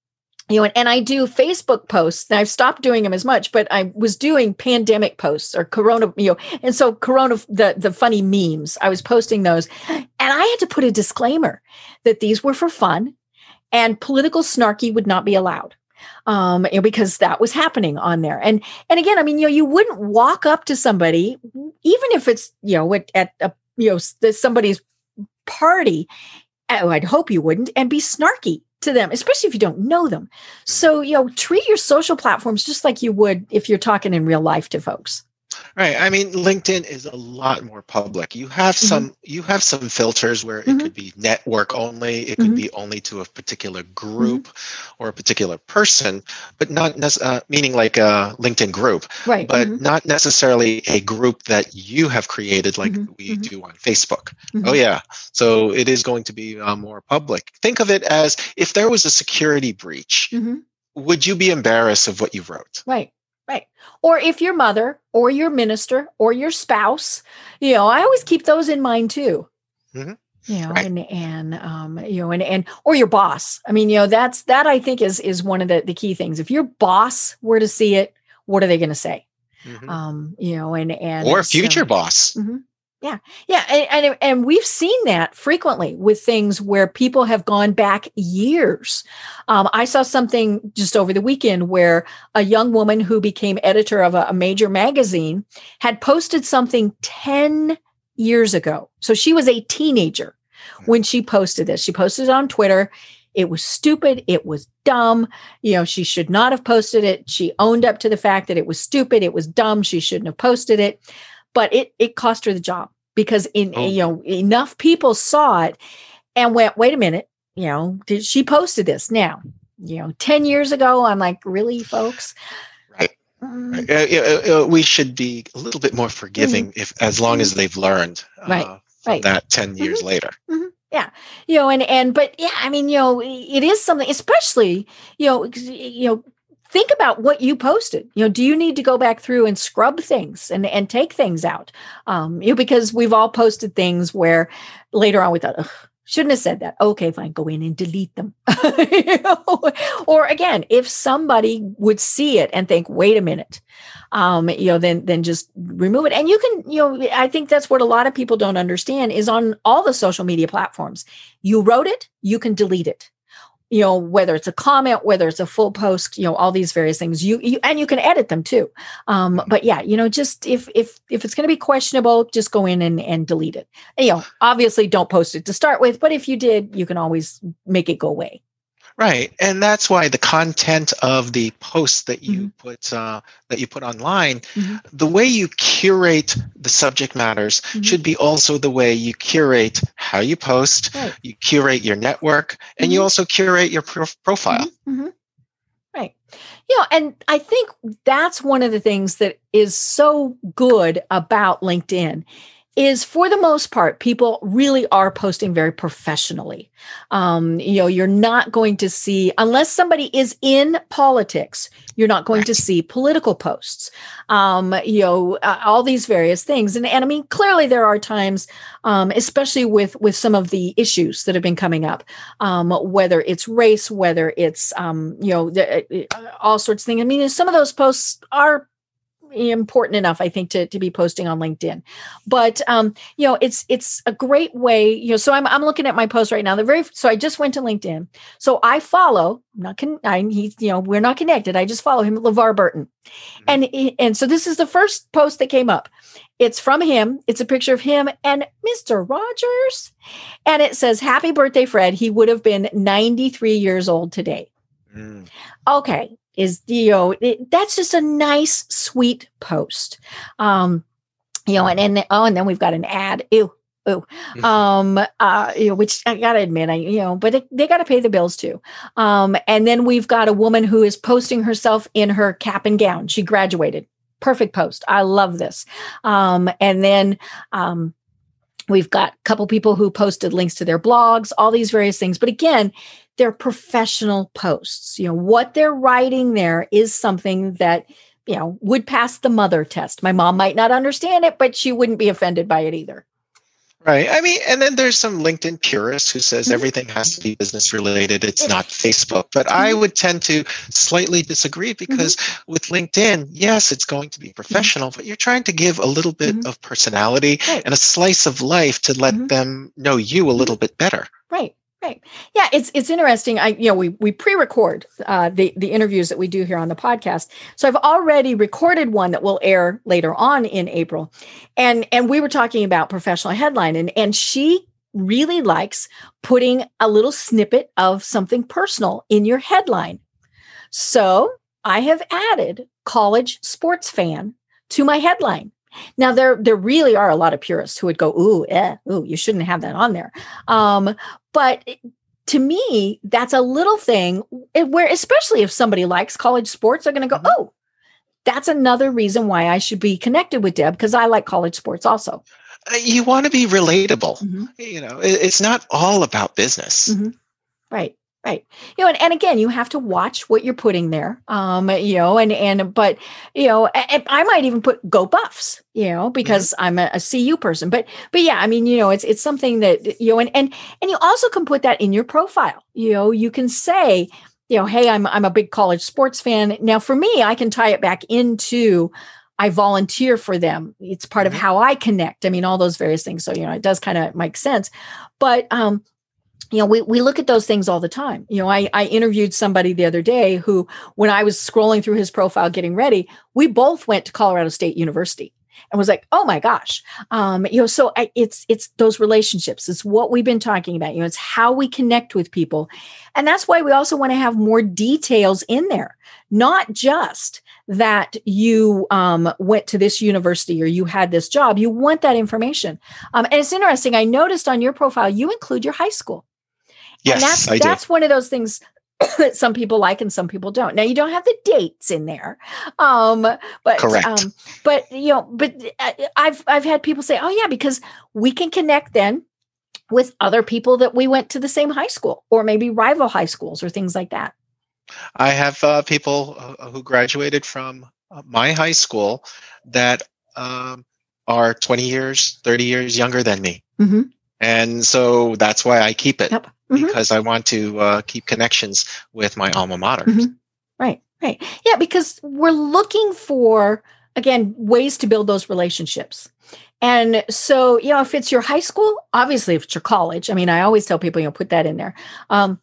you know, and, and I do Facebook posts. I've stopped doing them as much, but I was doing pandemic posts or Corona, you know, and so Corona, the the funny memes. I was posting those, and I had to put a disclaimer that these were for fun, and political snarky would not be allowed um, you know, because that was happening on there. And and again, I mean, you know, you wouldn't walk up to somebody, even if it's you know at, at a you know somebody's party. Oh, I'd hope you wouldn't, and be snarky to them, especially if you don't know them. Mm-hmm. So, you know, treat your social platforms just like you would if you're talking in real life to folks. Right. I mean, LinkedIn is a lot more public. You have mm-hmm. some you have some filters where mm-hmm. it could be network only, it could mm-hmm. be only to a particular group mm-hmm. or a particular person, but not nece- uh, meaning like a LinkedIn group, right? But mm-hmm. not necessarily a group that you have created like mm-hmm. we do on Facebook. Oh yeah. So it is going to be uh, more public. Think of it as if there was a security breach. Would you be embarrassed of what you wrote? Right. Right. Or if your mother or your minister or your spouse, you know, I always keep those in mind too. Mm-hmm. You know, right. and and um, you know, and and or your boss. I mean, you know, that's that I think is is one of the the key things. If your boss were to see it, what are they going to say? Mm-hmm. Um, you know, and and or future so, boss. Mm-hmm. Yeah. Yeah. And, and, and, we've seen that frequently with things where people have gone back years. Um, I saw something just over the weekend where a young woman who became editor of a, a major magazine had posted something 10 years ago. So she was a teenager when she posted this. She posted it on Twitter. It was stupid. It was dumb. You know, she should not have posted it. She owned up to the fact that it was stupid. It was dumb. She shouldn't have posted it but it it cost her the job because in oh. you know enough people saw it and went wait a minute you know did she posted this now you know 10 years ago i'm like really folks right, mm. Uh, uh, uh, we should be a little bit more forgiving mm-hmm. if as long as mm-hmm. they've learned right uh, right that 10 years mm-hmm. later mm-hmm. yeah you know and and but yeah i mean you know it is something especially you know you know think about what you posted you know do you need to go back through and scrub things and and take things out um you know because we've all posted things where later on we thought shouldn't have said that. Okay, fine, go in and delete them. you know? Or again, if somebody would see it and think, wait a minute, um, you know, then then just remove it. And you can, you know, I think that's what a lot of people don't understand is on all the social media platforms. You wrote it, you can delete it you know whether it's a comment whether it's a full post you know all these various things you, you and you can edit them too. Um mm-hmm. but yeah you know just if if if it's going to be questionable just go in and and delete it. And, you know obviously don't post it to start with but if you did you can always make it go away Right, and that's why the content of the posts that you mm-hmm. put uh, that you put online, mm-hmm. the way you curate the subject matters mm-hmm. should be also the way you curate how you post, right. you curate your network, and you mm-hmm. also curate your pro- profile. Mm-hmm. Mm-hmm. Right. You know, and I think that's one of the things that is so good about LinkedIn is for the most part, people really are posting very professionally. Um, you know, you're not going to see, unless somebody is in politics, you're not going to see political posts. Um, you know, uh, all these various things. And, and I mean, clearly there are times, um, especially with with some of the issues that have been coming up, um, whether it's race, whether it's um, you know, the, uh, all sorts of things. I mean, some of those posts are important enough i think to, to be posting on linkedin. But um you know it's it's a great way you know so i'm, I'm looking at my post right now. The very so i just went to linkedin. So i follow I'm not con I, he you know we're not connected. I just follow him levar burton. Mm-hmm. and and so this is the first post that came up. It's from him. It's a picture of him and mr rogers. And it says happy birthday fred. He would have been 93 years old today. Mm. okay is you know it, that's just a nice sweet post um you know and then oh and then we've got an ad ew Ooh. Mm-hmm. Um, uh, you know, which I gotta admit, I, you know, but it, they gotta pay the bills too. Um, and then we've got a woman who is posting herself in her cap and gown. She graduated. Perfect post. I love this. Um, and then, um, we've got a couple people who posted links to their blogs, all these various things. But again, they're professional posts. You know, what they're writing there is something that, you know, would pass the mother test. My mom might not understand it, but she wouldn't be offended by it either. Right. I mean, and then there's some LinkedIn purists who says mm-hmm. everything has to be business related. It's not Facebook. But mm-hmm. I would tend to slightly disagree because mm-hmm. with LinkedIn, yes, it's going to be mm-hmm. professional, but you're trying to give a little bit mm-hmm. of personality right. and a slice of life to let mm-hmm. them know you a little bit better. Right. Yeah, it's it's interesting. I you know we we pre-record uh, the the interviews that we do here on the podcast. So I've already recorded one that will air later on in April, and and we were talking about professional headline, and and she really likes putting a little snippet of something personal in your headline. So I have added college sports fan to my headline. Now there there really are a lot of purists who would go, ooh, eh, ooh, you shouldn't have that on there. Um, but to me, that's a little thing where, especially if somebody likes college sports, they're going to go, mm-hmm. oh, that's another reason why I should be connected with Deb because I like college sports also. Uh, you want to be relatable. Mm-hmm. You know, it's not all about business. Mm-hmm. Right right you know and, and again you have to watch what you're putting there um you know and and but you know I, I might even put go buffs you know mm-hmm. because mm-hmm. i'm a, a, cu person but but yeah i mean you know it's it's something that you know and and and you also can put that in your profile you know you can say you know hey i'm i'm a big college sports fan now for me i can tie it back into I volunteer for them. It's part of mm-hmm. how I connect. I mean, all those various things. So, you know, it does kind of make sense. But um, you know, we, we look at those things all the time. You know, I, I interviewed somebody the other day who, when I was scrolling through his profile getting ready, we both went to Colorado State University and was like, oh my gosh. Um, you know, so I, it's it's those relationships. It's what we've been talking about. You know, it's how we connect with people. And that's why we also want to have more details in there, not just that you um, went to this university or you had this job. You want that information. Um, and it's interesting. I noticed on your profile, you include your high school. Yes, and that's I that's one of those things that some people like and some people don't. Now you don't have the dates in there, um, but correct. Um, but you know, but uh, I've I've had people say, oh yeah, because we can connect then with other people that we went to the same high school or maybe rival high schools or things like that. I have uh, people uh, who graduated from uh, my high school that um, are 20 years, 30 years younger than me. Mm-hmm. and so that's why I keep it Yep. Mhm. because I want to uh, keep connections with my alma mater. Mhm. Right. Right. Yeah, because we're looking for again ways to build those relationships. And so, you know, if it's your high school, obviously if it's your college, I mean, I always tell people, you know, put that in there. Um,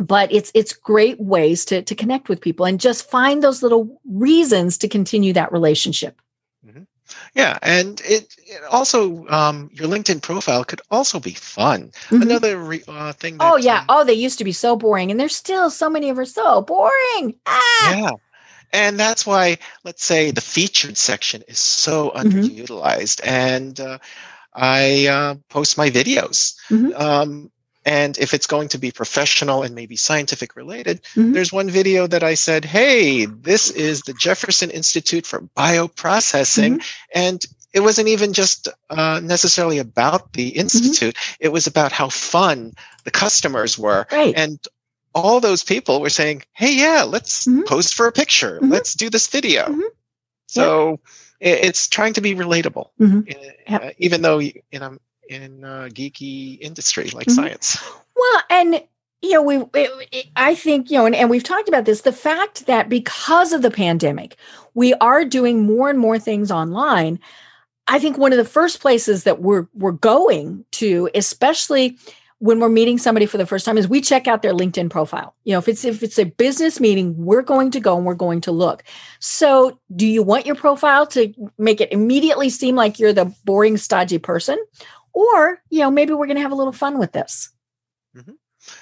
but it's it's great ways to to connect with people and just find those little reasons to continue that relationship. Yeah, and it, it also um, your LinkedIn profile could also be fun. Mhm. Another re, uh, thing. That, Oh yeah. um, Oh, they used to be so boring, and there's still so many of are so boring. Ah! yeah, and that's why let's say the featured section is so Mhm. underutilized, and uh, I uh, post my videos. Mhm. Um, and if it's going to be professional and maybe scientific related, Mhm. there's one video that I said, "Hey, this is the Jefferson Institute for Bioprocessing," Mm-hmm. and it wasn't even just uh, necessarily about the Mm-hmm. institute. It was about how fun the customers were, Right. and all those people were saying, "Hey, yeah, let's Mhm. post for a picture. Mhm. Let's do this video." So i- it's trying to be relatable, Mhm. uh, Yep. even though you- a in a geeky industry like Mhm. science. Well, and you know, we it, it- I think you know, and, and we've talked about this. The fact that because of the pandemic, we are doing more and more things online. I think one of the first places that we're we're going to, especially when we're meeting somebody for the first time, is we check out their LinkedIn profile. You know, if it's if it's a business meeting, we're going to go and we're going to look. So, do you want your profile to make it immediately seem like you're the boring, stodgy person? Or, you know, maybe we're going to have a little fun with this.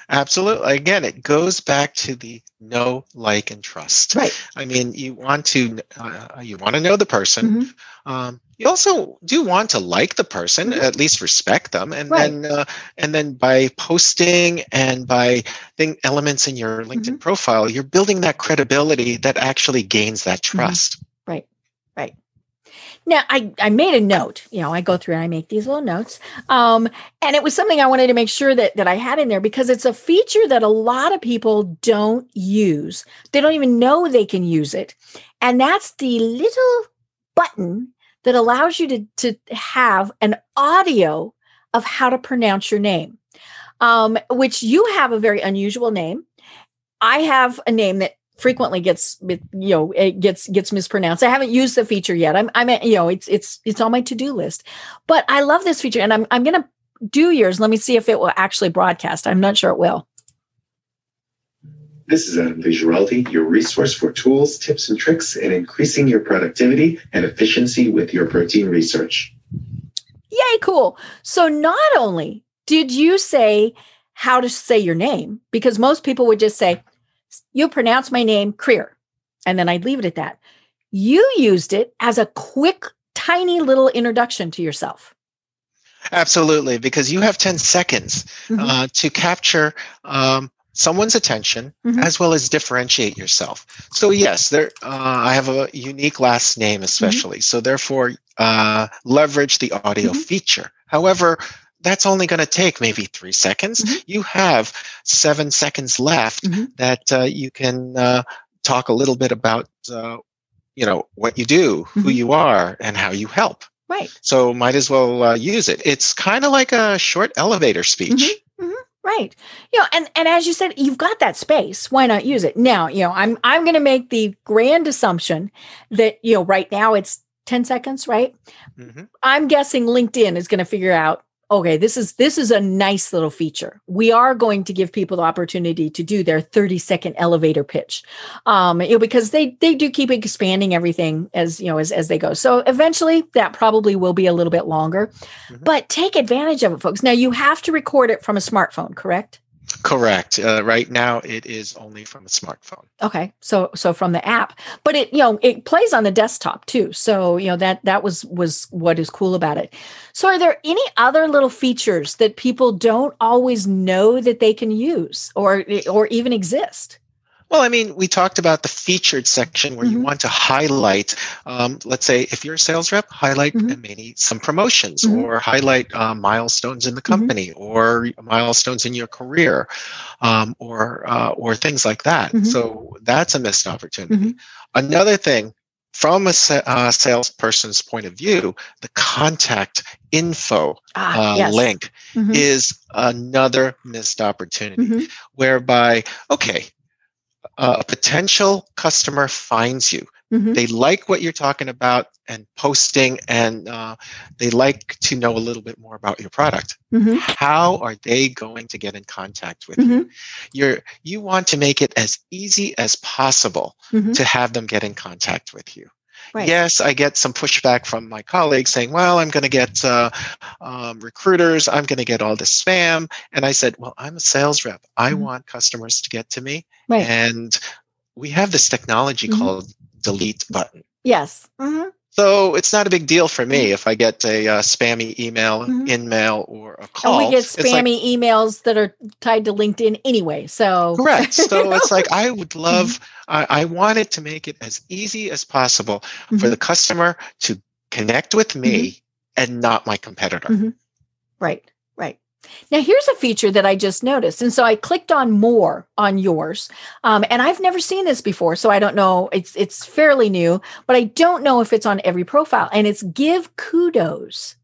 Absolutely. Again, it goes back to the know, like, and trust. Right. I mean, you want to uh, you want to know the person. Mhm. Um, you also do want to like the person, Mhm. at least respect them, and Right. then uh, and then by posting and by thing elements in your LinkedIn Mm-hmm. profile, you're building that credibility that actually gains that Mm-hmm. trust. Right. Right. Now I, I made a note, you know, I go through and I make these little notes. Um, and it was something I wanted to make sure that that I had in there because it's a feature that a lot of people don't use. They don't even know they can use it. And that's the little button that allows you to, to have an audio of how to pronounce your name. Um, which you have a very unusual name. I have a name that frequently gets you know it gets gets mispronounced. I haven't used the feature yet. I'm I'm you know it's it's it's on my to-do list. But I love this feature and I'm I'm going to do yours. Let me see if it will actually broadcast. I'm not sure it will. This is Adam Ligeralde, your resource for tools, tips, and tricks in increasing your productivity and efficiency with your protein research. Yay, cool. So not only did you say how to say your name because most people would just say you pronounce my name Krier and then I'd leave it at that. You used it as a quick tiny little introduction to yourself. Absolutely, because you have 10 seconds Mhm. uh, to capture um, someone's attention Mhm. as well as differentiate yourself. So, yes, there. Uh, I have a unique last name, especially. So, therefore, uh, leverage the audio Mhm. feature. However, that's only going to take maybe three seconds. Mhm. You have seven seconds left Mhm. that uh, you can uh, talk a little bit about. Uh, you know what you do, who Mhm. you are, and how you help. Right. So might as well uh, use it. It's kind of like a short elevator speech. Right. You know, and and as you said, you've got that space. Why not use it? Now, you know, I'm I'm going to make the grand assumption that, you know, right now it's 10 seconds, right? Mhm. I'm guessing LinkedIn is going to figure out, okay, this is this is a nice little feature. We are going to give people the opportunity to do their 30 second elevator pitch. Um, you know, because they they do keep expanding everything as, you know, as as they go. So eventually that probably will be a little bit longer. Mhm. But take advantage of it, folks. Now you have to record it from a smartphone, correct? Correct. Uh, right now, it is only from a smartphone. Okay, so so from the app, but it you know it plays on the desktop too. So you know that that was was what is cool about it. So are there any other little features that people don't always know that they can use or or even exist? Well, I mean, we talked about the featured section where you Mhm. want to highlight, um, let's say, if you're a sales rep, highlight Mhm. uh, maybe some promotions Mhm. or highlight uh, milestones in the company or milestones in your career um, or uh, or things like that. Mhm. So that's a missed opportunity. Mhm. Another thing from a uh, salesperson's point of view, the contact info Ah, uh, yes. link Mhm, is another missed opportunity mhm, whereby, okay, uh, a potential customer finds you. mhm. They like what you're talking about and posting, and uh, they like to know a little bit more about your product. Mhm. How are they going to get in contact with Mhm. you? You're, you want to make it as easy as possible Mhm. to have them get in contact with you. Right. Yes, I get some pushback from my colleagues saying, well, I'm going to get uh, um, recruiters, I'm going to get all this spam. And I said, well, I'm a sales rep. I Mhm. want customers to get to me. Right. And we have this technology Mhm. called delete button. Yes. Mhm. So it's not a big deal for me if I get a uh, spammy email, Mhm. in mail, or a call. And we get It's like- spammy emails that are tied to LinkedIn anyway. So Correct. So it's like I would love, I, I wanted to make it as easy as possible for Mhm. the customer to connect with me and not my competitor. Right, right. Now, here's a feature that I just noticed. And so I clicked on more on yours. Um, and I've never seen this before. So I don't know. It's it's fairly new, but I don't know if it's on every profile. And it's give kudos.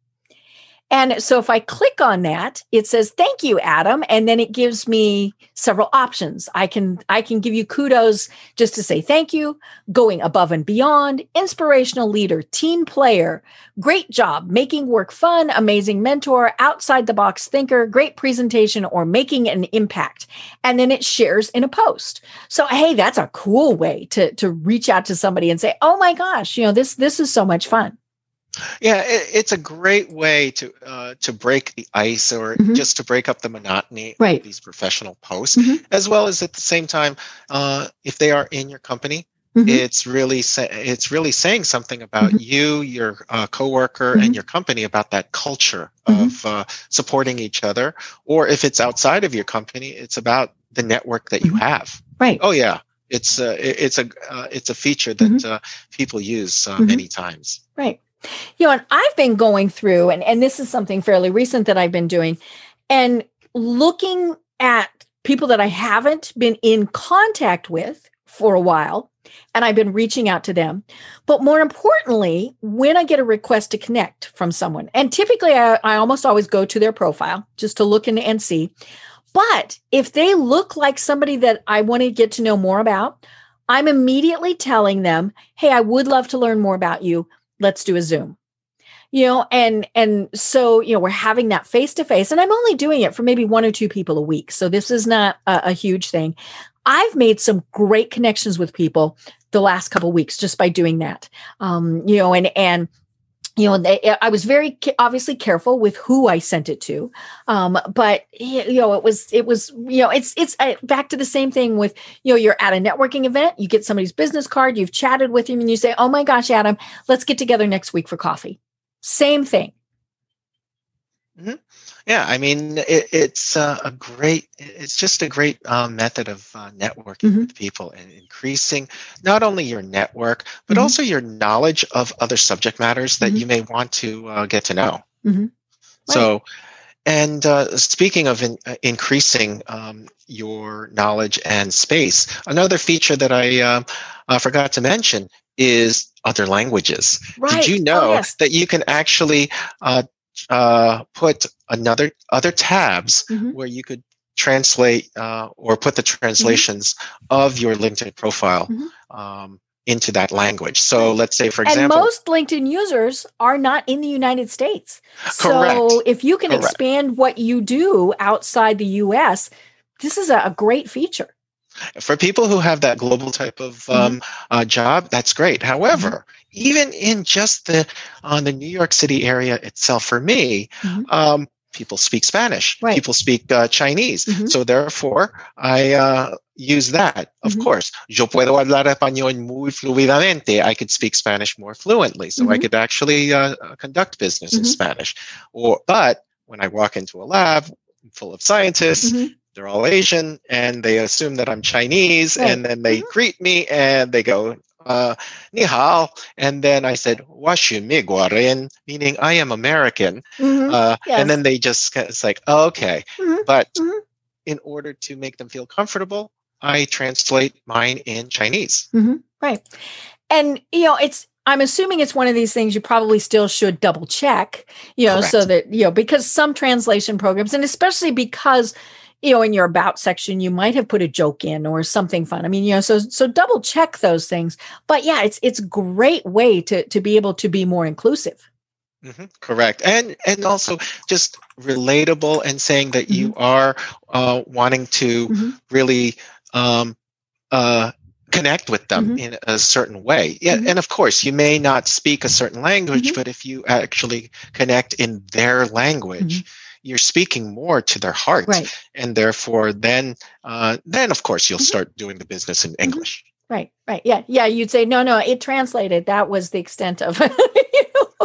And so if I click on that, it says thank you Adam and then it gives me several options. I can I can give you kudos just to say thank you, going above and beyond, inspirational leader, team player, great job, making work fun, amazing mentor, outside the box thinker, great presentation or making an impact. And then it shares in a post. So hey, that's a cool way to to reach out to somebody and say, "Oh my gosh, you know, this this is so much fun." Yeah, it, it's a great way to uh, to break the ice or Mhm. just to break up the monotony Right. of these professional posts, Mhm. as well as at the same time, uh, if they are in your company, Mhm. it's really sa- it's really saying something about Mhm. you, your uh, coworker, Mhm. and your company about that culture Mhm. of uh, supporting each other. Or if it's outside of your company, it's about the network that you Mhm. have. Right. Oh yeah, it's uh, it- it's a uh, it's a feature that Mhm. uh, people use uh, many times. Right. You know, and I've been going through, and, and this is something fairly recent that I've been doing, and looking at people that I haven't been in contact with for a while, and I've been reaching out to them. But more importantly, when I get a request to connect from someone, and typically I, I almost always go to their profile just to look in and see. But if they look like somebody that I want to get to know more about, I'm immediately telling them, hey, I would love to learn more about you let's do a zoom. You know and and so you know we're having that face to face and i'm only doing it for maybe one or two people a week so this is not a, a huge thing. I've made some great connections with people the last couple weeks just by doing that. Um you know and and you know they, i was very obviously careful with who i sent it to um but you know it was it was you know it's it's uh, back to the same thing with you know you're at a networking event you get somebody's business card you've chatted with him and you say oh my gosh adam let's get together next week for coffee. Same thing Yeah, I mean, it, it's uh, a great, it's just a great uh, method of uh, networking Mhm. with people and increasing not only your network, but Mhm. also your knowledge of other subject matters that Mhm. you may want to uh, get to know. Mhm. So, and uh, speaking of in, uh, increasing um, your knowledge and space, another feature that I uh, forgot to mention is other languages. right Did you Oh, know yes. that you can actually uh, uh, put another other tabs Mhm. where you could translate uh, or put the translations of your LinkedIn profile Mhm. um, into that language? So let's say, for and example, most linkedin users are not in the united states Correct. so if you can Correct. expand what you do outside the us this is a, a great feature for people who have that global type of Mm-hmm. um, uh, job, that's great. However, even in just the on the New York City area itself, for me, Mhm. um, people speak Spanish. Right. People speak uh, Chinese. Mhm. So therefore, I uh, use that. Of Mhm. course, yo puedo hablar español muy fluidamente. I could speak Spanish more fluently, so I could actually uh, uh, conduct business in. Spanish. Or, but when I walk into a lab full of scientists. They're all Asian and they assume that I'm Chinese Right. and then they Mhm. greet me and they go, uh, ni hao. And then I said, washu mi guarin, meaning I am American. Mhm. Uh, Yes. And then they just, it's like, oh, okay. Mhm. But Mhm. in order to make them feel comfortable, I translate mine in Chinese. Right. and you know it's I'm assuming it's one of these things you probably still should double check, you know, so that, you know, because some translation programs, and especially because, you know, in your about section, you might have put a joke in or something fun. I mean, you know, so so double check those things. But yeah, it's it's great way to to be able to be more inclusive. Mhm, Correct, and and also just relatable and saying that you are uh, wanting to Mhm. really um, uh, connect with them Mhm. in a certain way. Yeah, Mhm. and of course, you may not speak a certain language, Mhm. but if you actually connect in their language, you're speaking more to their heart, Right. and therefore, then uh, then of course you'll Mhm. start doing the business in English. Right. Right. Yeah. Yeah. You'd say, no, no, it translated. That was the extent of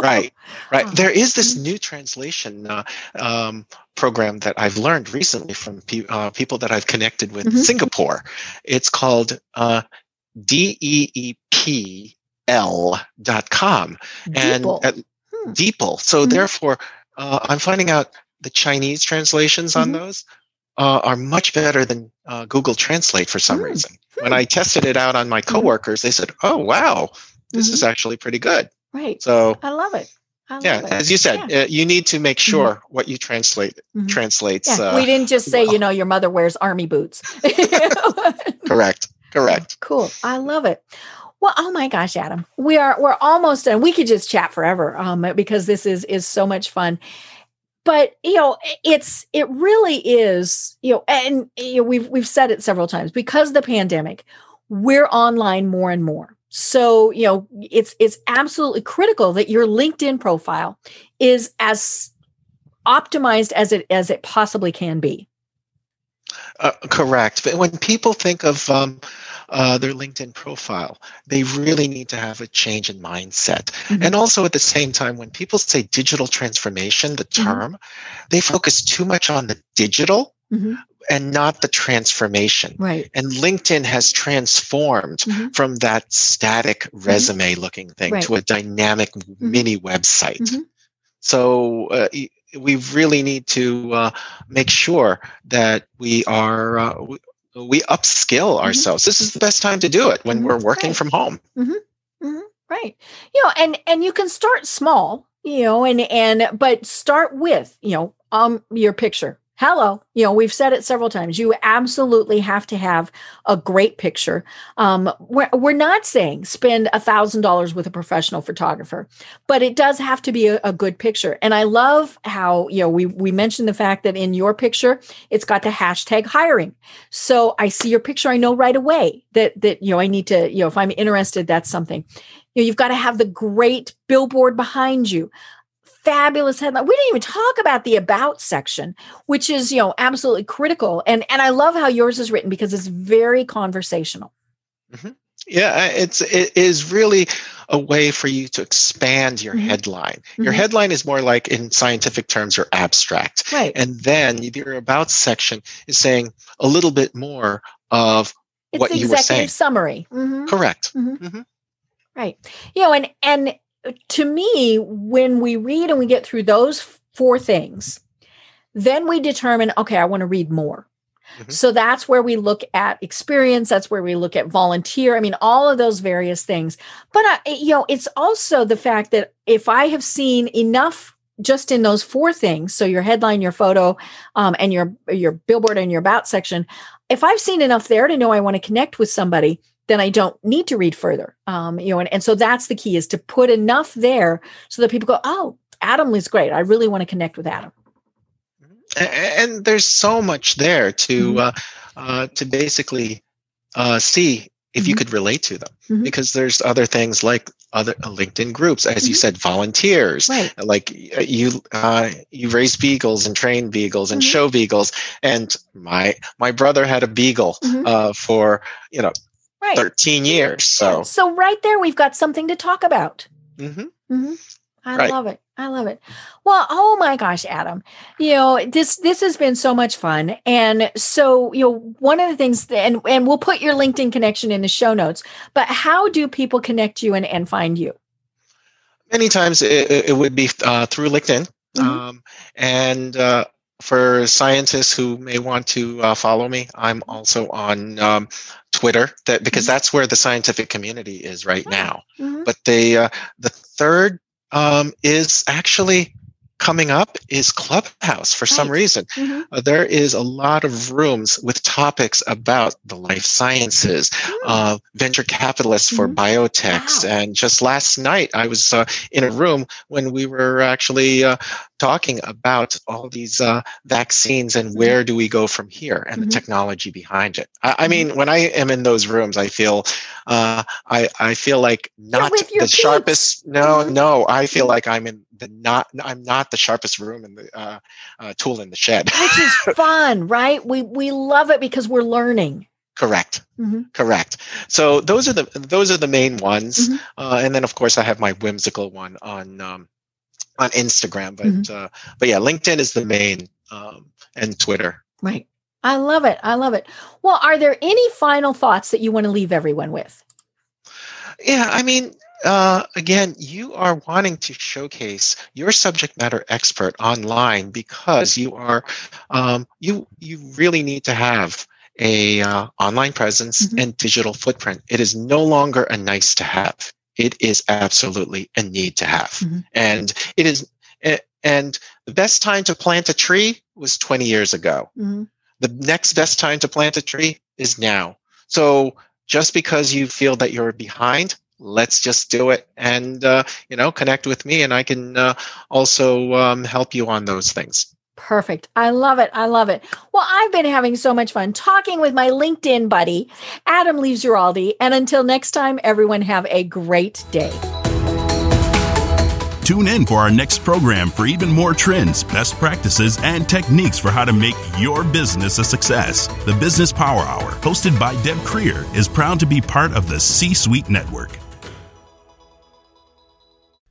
Right, right. Oh. There is this new translation uh, um, program that I've learned recently from pe- uh, people that I've connected with in Mhm. Singapore. It's called uh, E D-E-E-P-L dot com and DeepL. at Hmm. DeepL. So Mhm. therefore, uh, I'm finding out the Chinese translations on Mhm. those uh, are much better than uh, Google Translate for some Hmm. reason. When. I tested it out on my Mhm. coworkers, they said, "Oh, wow, this is actually pretty good." Right. So I love it. I love yeah it. as you said Yeah. uh, you need to make sure what you translate Mhm. translates Yeah, uh, we didn't just say, well. you know, your mother wears army boots. correct correct cool. I love it. Well, oh my gosh, Adam, we are we're almost done. We could just chat forever, um, because this is is so much fun. But you know, it's it really is you know, and you know, we've we've said it several times because the pandemic, we're online more and more. So you know, it's it's absolutely critical that your LinkedIn profile is as optimized as it as it possibly can be. uh, correct but when people think of um, uh, their linkedin profile they really need to have a change in mindset Mhm. and also at the same time when people say digital transformation the Mhm. term they focus too much on the digital Mhm. and not the transformation Right. and linkedin has transformed Mhm. from that static resume looking thing Right. to a dynamic mini website so uh, we really need to uh, make sure that we are uh, we, upskill ourselves. This is the best time to do it when Mhm. we're working Right. from home. Right. You know and and you can start small you know and and but start with you know um your picture hello. You know we've said it several times. You absolutely have to have a great picture. Um we're, we're not saying spend a thousand dollars with a professional photographer but it does have to be a, a good picture. And i love how you know we we mentioned the fact that in your picture it's got the hashtag hiring. So i see your picture. I know right away that that you know i need to you know if i'm interested that's something. You know, you've got to have the great billboard behind you fabulous headline. We didn't even talk about the about section which is you know absolutely critical. And and i love how yours is written because it's very conversational. Yeah uh, it's it is really a way for you to expand your Mhm. headline. Your Mhm. headline is more like in scientific terms your abstract. Right. And then your about section is saying a little bit more of it's what you were executive saying. summary. Mhm. correct. Right. You know and and to me when we read and we get through those four things then we determine okay i want to read more Mhm. so that's where we look at experience that's where we look at volunteer i mean all of those various things but you know it's also the fact that if i have seen enough just in those four things so your headline your photo um, and your your billboard and your about section if i've seen enough there to know i want to connect with somebody then I don't need to read further. Um, you know, and, and so that's the key is to put enough there so that people go, oh, Adam is great. I really want to connect with Adam. And there's so much there to Mhm. uh, uh, to basically uh, see if you Mhm. could relate to them Mhm. because there's other things like other uh, linkedin groups as you Mhm. said volunteers Right. like uh, you uh, you raise beagles and train beagles and Mhm. show beagles and my my brother had a beagle Mhm. uh, for you know Right. 13 years so So right there, we've got something to talk about. mhm. hmm I Right. love it. I love it. Well, oh my gosh, Adam, you know this this has been so much fun, and so you know one of the things, that, and and we'll put your LinkedIn connection in the show notes. But how do people connect you and and find you? many times it, it- would be uh, through linkedin Mhm. um, and uh, for scientists who may want to uh, follow me i'm also on um, Twitter, that because Mhm. that's where the scientific community is right Oh. now. Mhm. But the uh, the third um, is actually coming up is Clubhouse for some Right. reason. Mhm. Uh, there is a lot of rooms with topics about the life sciences, Mm. uh, venture capitalists for Mhm. biotechs. Wow. And just last night, I was uh, in a room when we were actually uh, talking about all these uh, vaccines and Mm-hmm. where do we go from here and the technology behind it. I, I Mhm. mean, when I am in those rooms, I feel uh, I, I feel like not the sharpest. No, no, I feel like I'm in the not. I'm not the sharpest room in the uh, uh, tool in the shed. Which is fun, right? We we love it because we're learning. Correct. Mhm. Correct. So those are the those are the main ones, Mhm. uh, and then of course I have my whimsical one on um, on Instagram. But Mhm. uh, but yeah, LinkedIn is the main, um, and Twitter. Right. I love it. I love it. Well, are there any final thoughts that you want to leave everyone with? Yeah, I mean, uh, again, you are wanting to showcase your subject matter expert online because you are um, you you really need to have a uh, online presence Mhm. and digital footprint. It is no longer a nice to have. It is absolutely a need to have, Mhm. and it is. And the best time to plant a tree was 20 years ago Mhm. the next best time to plant a tree is now. So just because you feel that you're behind, let's just do it and uh, you know connect with me, and I can uh, also um, help you on those things. Perfect. I love it. I love it. Well, I've been having so much fun talking with my LinkedIn buddy, Adam Ligeralde. And until next time, everyone have a great day. Tune in for our next program for even more trends, best practices, and techniques for how to make your business a success. The Business Power Hour, hosted by Deb Krier, is proud to be part of the C Suite Network.